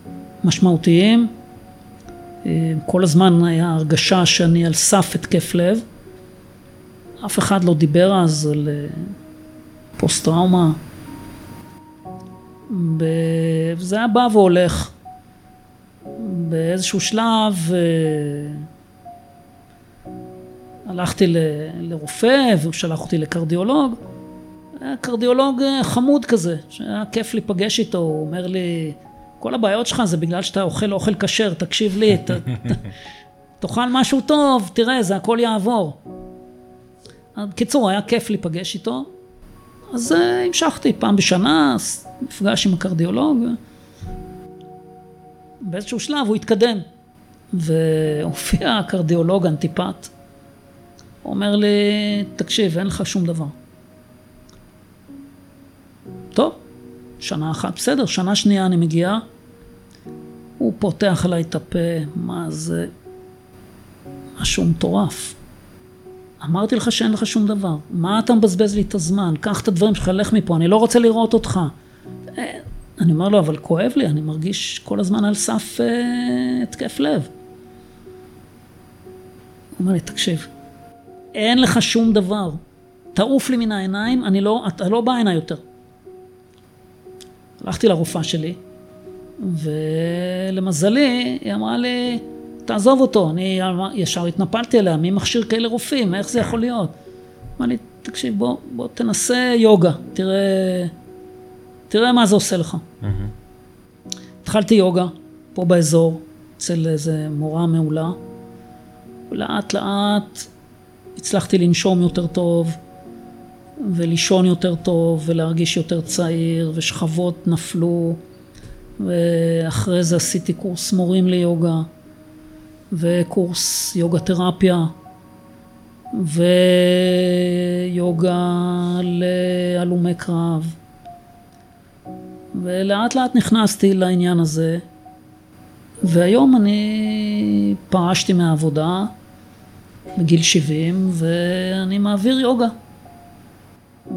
משמעותיים. אה, כל הזמן היה הרגשה שאני על סף התקף לב. אף אחד לא דיבר אז על אה, פוסט טראומה. וזה היה בא והולך. באיזשהו שלב אה, הלכתי ל, לרופא והוא שלח אותי לקרדיולוג. היה קרדיולוג אה, חמוד כזה, שהיה כיף להיפגש איתו, הוא אומר לי, כל הבעיות שלך זה בגלל שאתה אוכל אוכל כשר, תקשיב לי, ת, ת, תאכל משהו טוב, תראה, זה הכל יעבור. בקיצור, היה כיף להיפגש איתו. אז uh, המשכתי פעם בשנה, מפגש עם הקרדיולוג. באיזשהו שלב הוא התקדם, והופיע הקרדיולוג אנטיפט. הוא אומר לי, תקשיב, אין לך שום דבר. טוב, שנה אחת, בסדר, שנה שנייה אני מגיע, הוא פותח עליי את הפה, מה זה, משהו מטורף. אמרתי לך שאין לך שום דבר, מה אתה מבזבז לי את הזמן? קח את הדברים שלך, לך מפה, אני לא רוצה לראות אותך. אה, אני אומר לו, אבל כואב לי, אני מרגיש כל הזמן על סף אה, התקף לב. הוא אומר לי, תקשיב, אין לך שום דבר, תעוף לי מן העיניים, אני לא, אתה לא בא הנה יותר. הלכתי לרופאה שלי, ולמזלי, היא אמרה לי, תעזוב אותו. אני ישר התנפלתי עליה, מי מכשיר כאלה רופאים? איך זה יכול להיות? אמר לי, תקשיב, בוא, בוא תנסה יוגה, תראה, תראה מה זה עושה לך. Mm-hmm. התחלתי יוגה, פה באזור, אצל איזה מורה מעולה. לאט לאט הצלחתי לנשום יותר טוב, ולישון יותר טוב, ולהרגיש יותר צעיר, ושכבות נפלו, ואחרי זה עשיתי קורס מורים ליוגה. וקורס יוגה תרפיה ויוגה להלומי קרב. ולאט לאט נכנסתי לעניין הזה והיום אני פרשתי מהעבודה בגיל 70 ואני מעביר יוגה.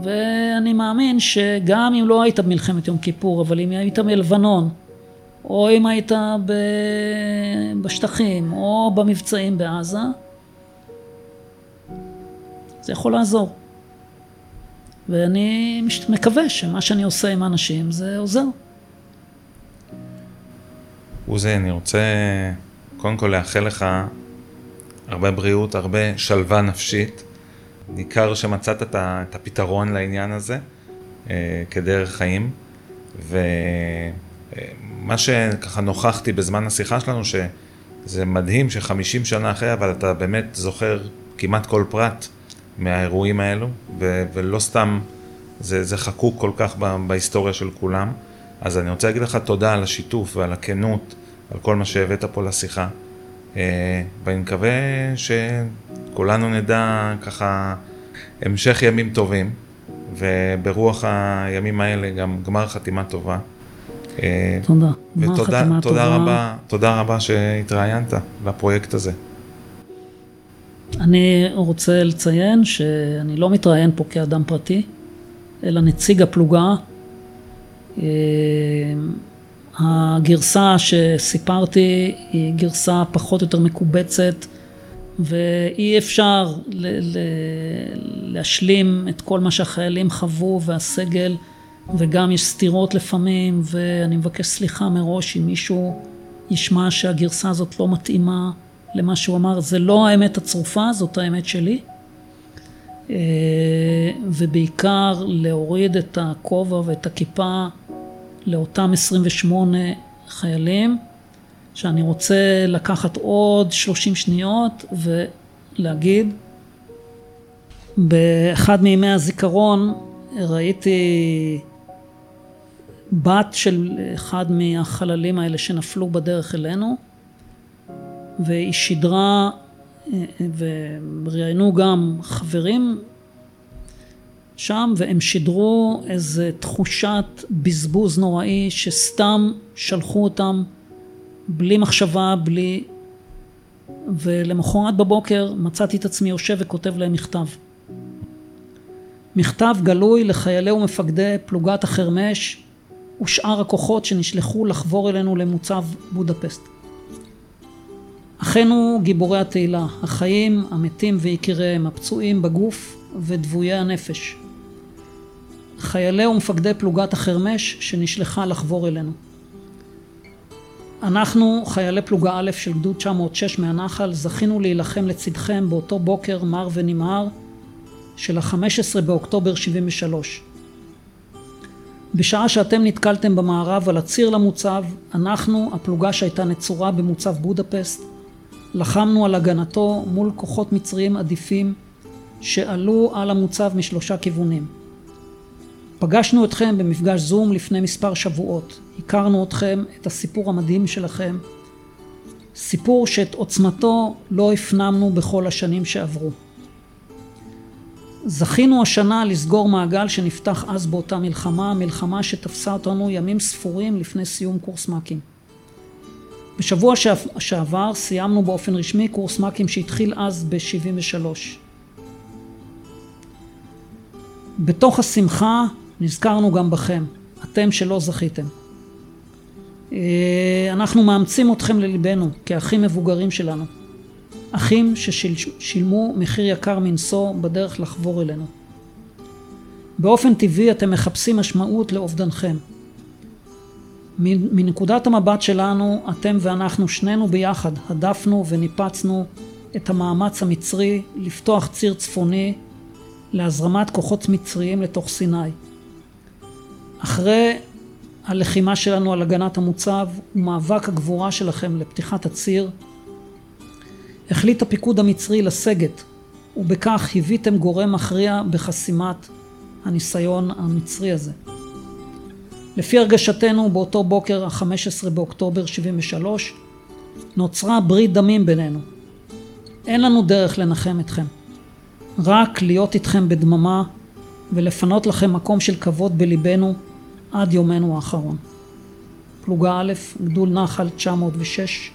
ואני מאמין שגם אם לא היית במלחמת יום כיפור אבל אם היית מלבנון או אם היית ב... בשטחים, או במבצעים בעזה, זה יכול לעזור. ואני מקווה שמה שאני עושה עם האנשים זה עוזר. עוזי, אני רוצה קודם כל לאחל לך הרבה בריאות, הרבה שלווה נפשית. ניכר שמצאת את הפתרון לעניין הזה אה, כדרך חיים, ו... מה שככה נוכחתי בזמן השיחה שלנו, שזה מדהים שחמישים שנה אחרי, אבל אתה באמת זוכר כמעט כל פרט מהאירועים האלו, ו- ולא סתם זה, זה חקוק כל כך בהיסטוריה של כולם. אז אני רוצה להגיד לך תודה על השיתוף ועל הכנות, על כל מה שהבאת פה לשיחה. אה, ואני מקווה שכולנו נדע ככה המשך ימים טובים, וברוח הימים האלה גם גמר חתימה טובה. אה, תודה. ותודה תודה רבה, תודה רבה שהתראיינת לפרויקט הזה. אני רוצה לציין שאני לא מתראיין פה כאדם פרטי, אלא נציג הפלוגה. אה, הגרסה שסיפרתי היא גרסה פחות או יותר מקובצת ואי אפשר להשלים את כל מה שהחיילים חוו והסגל וגם יש סתירות לפעמים, ואני מבקש סליחה מראש אם מישהו ישמע שהגרסה הזאת לא מתאימה למה שהוא אמר. זה לא האמת הצרופה, זאת האמת שלי. אה, ובעיקר להוריד את הכובע ואת הכיפה לאותם 28 חיילים, שאני רוצה לקחת עוד 30 שניות ולהגיד באחד מימי הזיכרון ראיתי בת של אחד מהחללים האלה שנפלו בדרך אלינו, והיא שידרה, וראיינו גם חברים שם, והם שידרו איזה תחושת בזבוז נוראי שסתם שלחו אותם בלי מחשבה, בלי... ולמחרת בבוקר מצאתי את עצמי יושב וכותב להם מכתב. מכתב גלוי לחיילי ומפקדי פלוגת החרמש ושאר הכוחות שנשלחו לחבור אלינו למוצב בודפסט. אחינו גיבורי התהילה, החיים, המתים ויקיריהם, הפצועים בגוף ודבויי הנפש. חיילי ומפקדי פלוגת החרמש שנשלחה לחבור אלינו. אנחנו, חיילי פלוגה א' של גדוד 906 מהנחל, זכינו להילחם לצדכם באותו בוקר מר ונמהר של ה-15 באוקטובר 73. בשעה שאתם נתקלתם במערב על הציר למוצב, אנחנו, הפלוגה שהייתה נצורה במוצב בודפסט, לחמנו על הגנתו מול כוחות מצריים עדיפים שעלו על המוצב משלושה כיוונים. פגשנו אתכם במפגש זום לפני מספר שבועות, הכרנו אתכם, את הסיפור המדהים שלכם, סיפור שאת עוצמתו לא הפנמנו בכל השנים שעברו. זכינו השנה לסגור מעגל שנפתח אז באותה מלחמה, מלחמה שתפסה אותנו ימים ספורים לפני סיום קורס מ"כים. בשבוע שעבר סיימנו באופן רשמי קורס מ"כים שהתחיל אז ב-73. בתוך השמחה נזכרנו גם בכם, אתם שלא זכיתם. אה, אנחנו מאמצים אתכם לליבנו כאחים מבוגרים שלנו. אחים ששילמו מחיר יקר מנשוא בדרך לחבור אלינו. באופן טבעי אתם מחפשים משמעות לאובדנכם. מנקודת המבט שלנו, אתם ואנחנו שנינו ביחד הדפנו וניפצנו את המאמץ המצרי לפתוח ציר צפוני להזרמת כוחות מצריים לתוך סיני. אחרי הלחימה שלנו על הגנת המוצב ומאבק הגבורה שלכם לפתיחת הציר, החליט הפיקוד המצרי לסגת, ובכך היוויתם גורם מכריע בחסימת הניסיון המצרי הזה. לפי הרגשתנו באותו בוקר, ה-15 באוקטובר 73, נוצרה ברית דמים בינינו. אין לנו דרך לנחם אתכם. רק להיות איתכם בדממה ולפנות לכם מקום של כבוד בליבנו עד יומנו האחרון. פלוגה א', גדול נחל 906,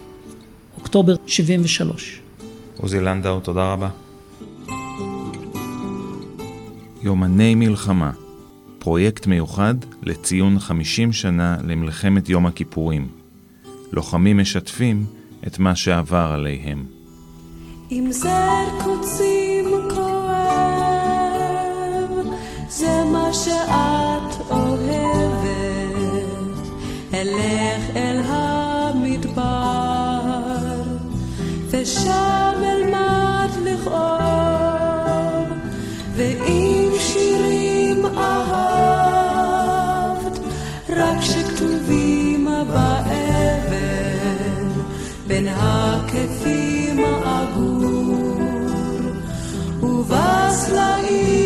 אוקטובר 73. עוזי לנדאו, תודה רבה. יומני מלחמה, פרויקט מיוחד לציון 50 שנה למלחמת יום הכיפורים. לוחמים משתפים את מה שעבר עליהם. אם זר קוצים כואב, זה מה שאת אוהבת. אלך אל המדבר, ושם הכתפים אגור, ובסלעים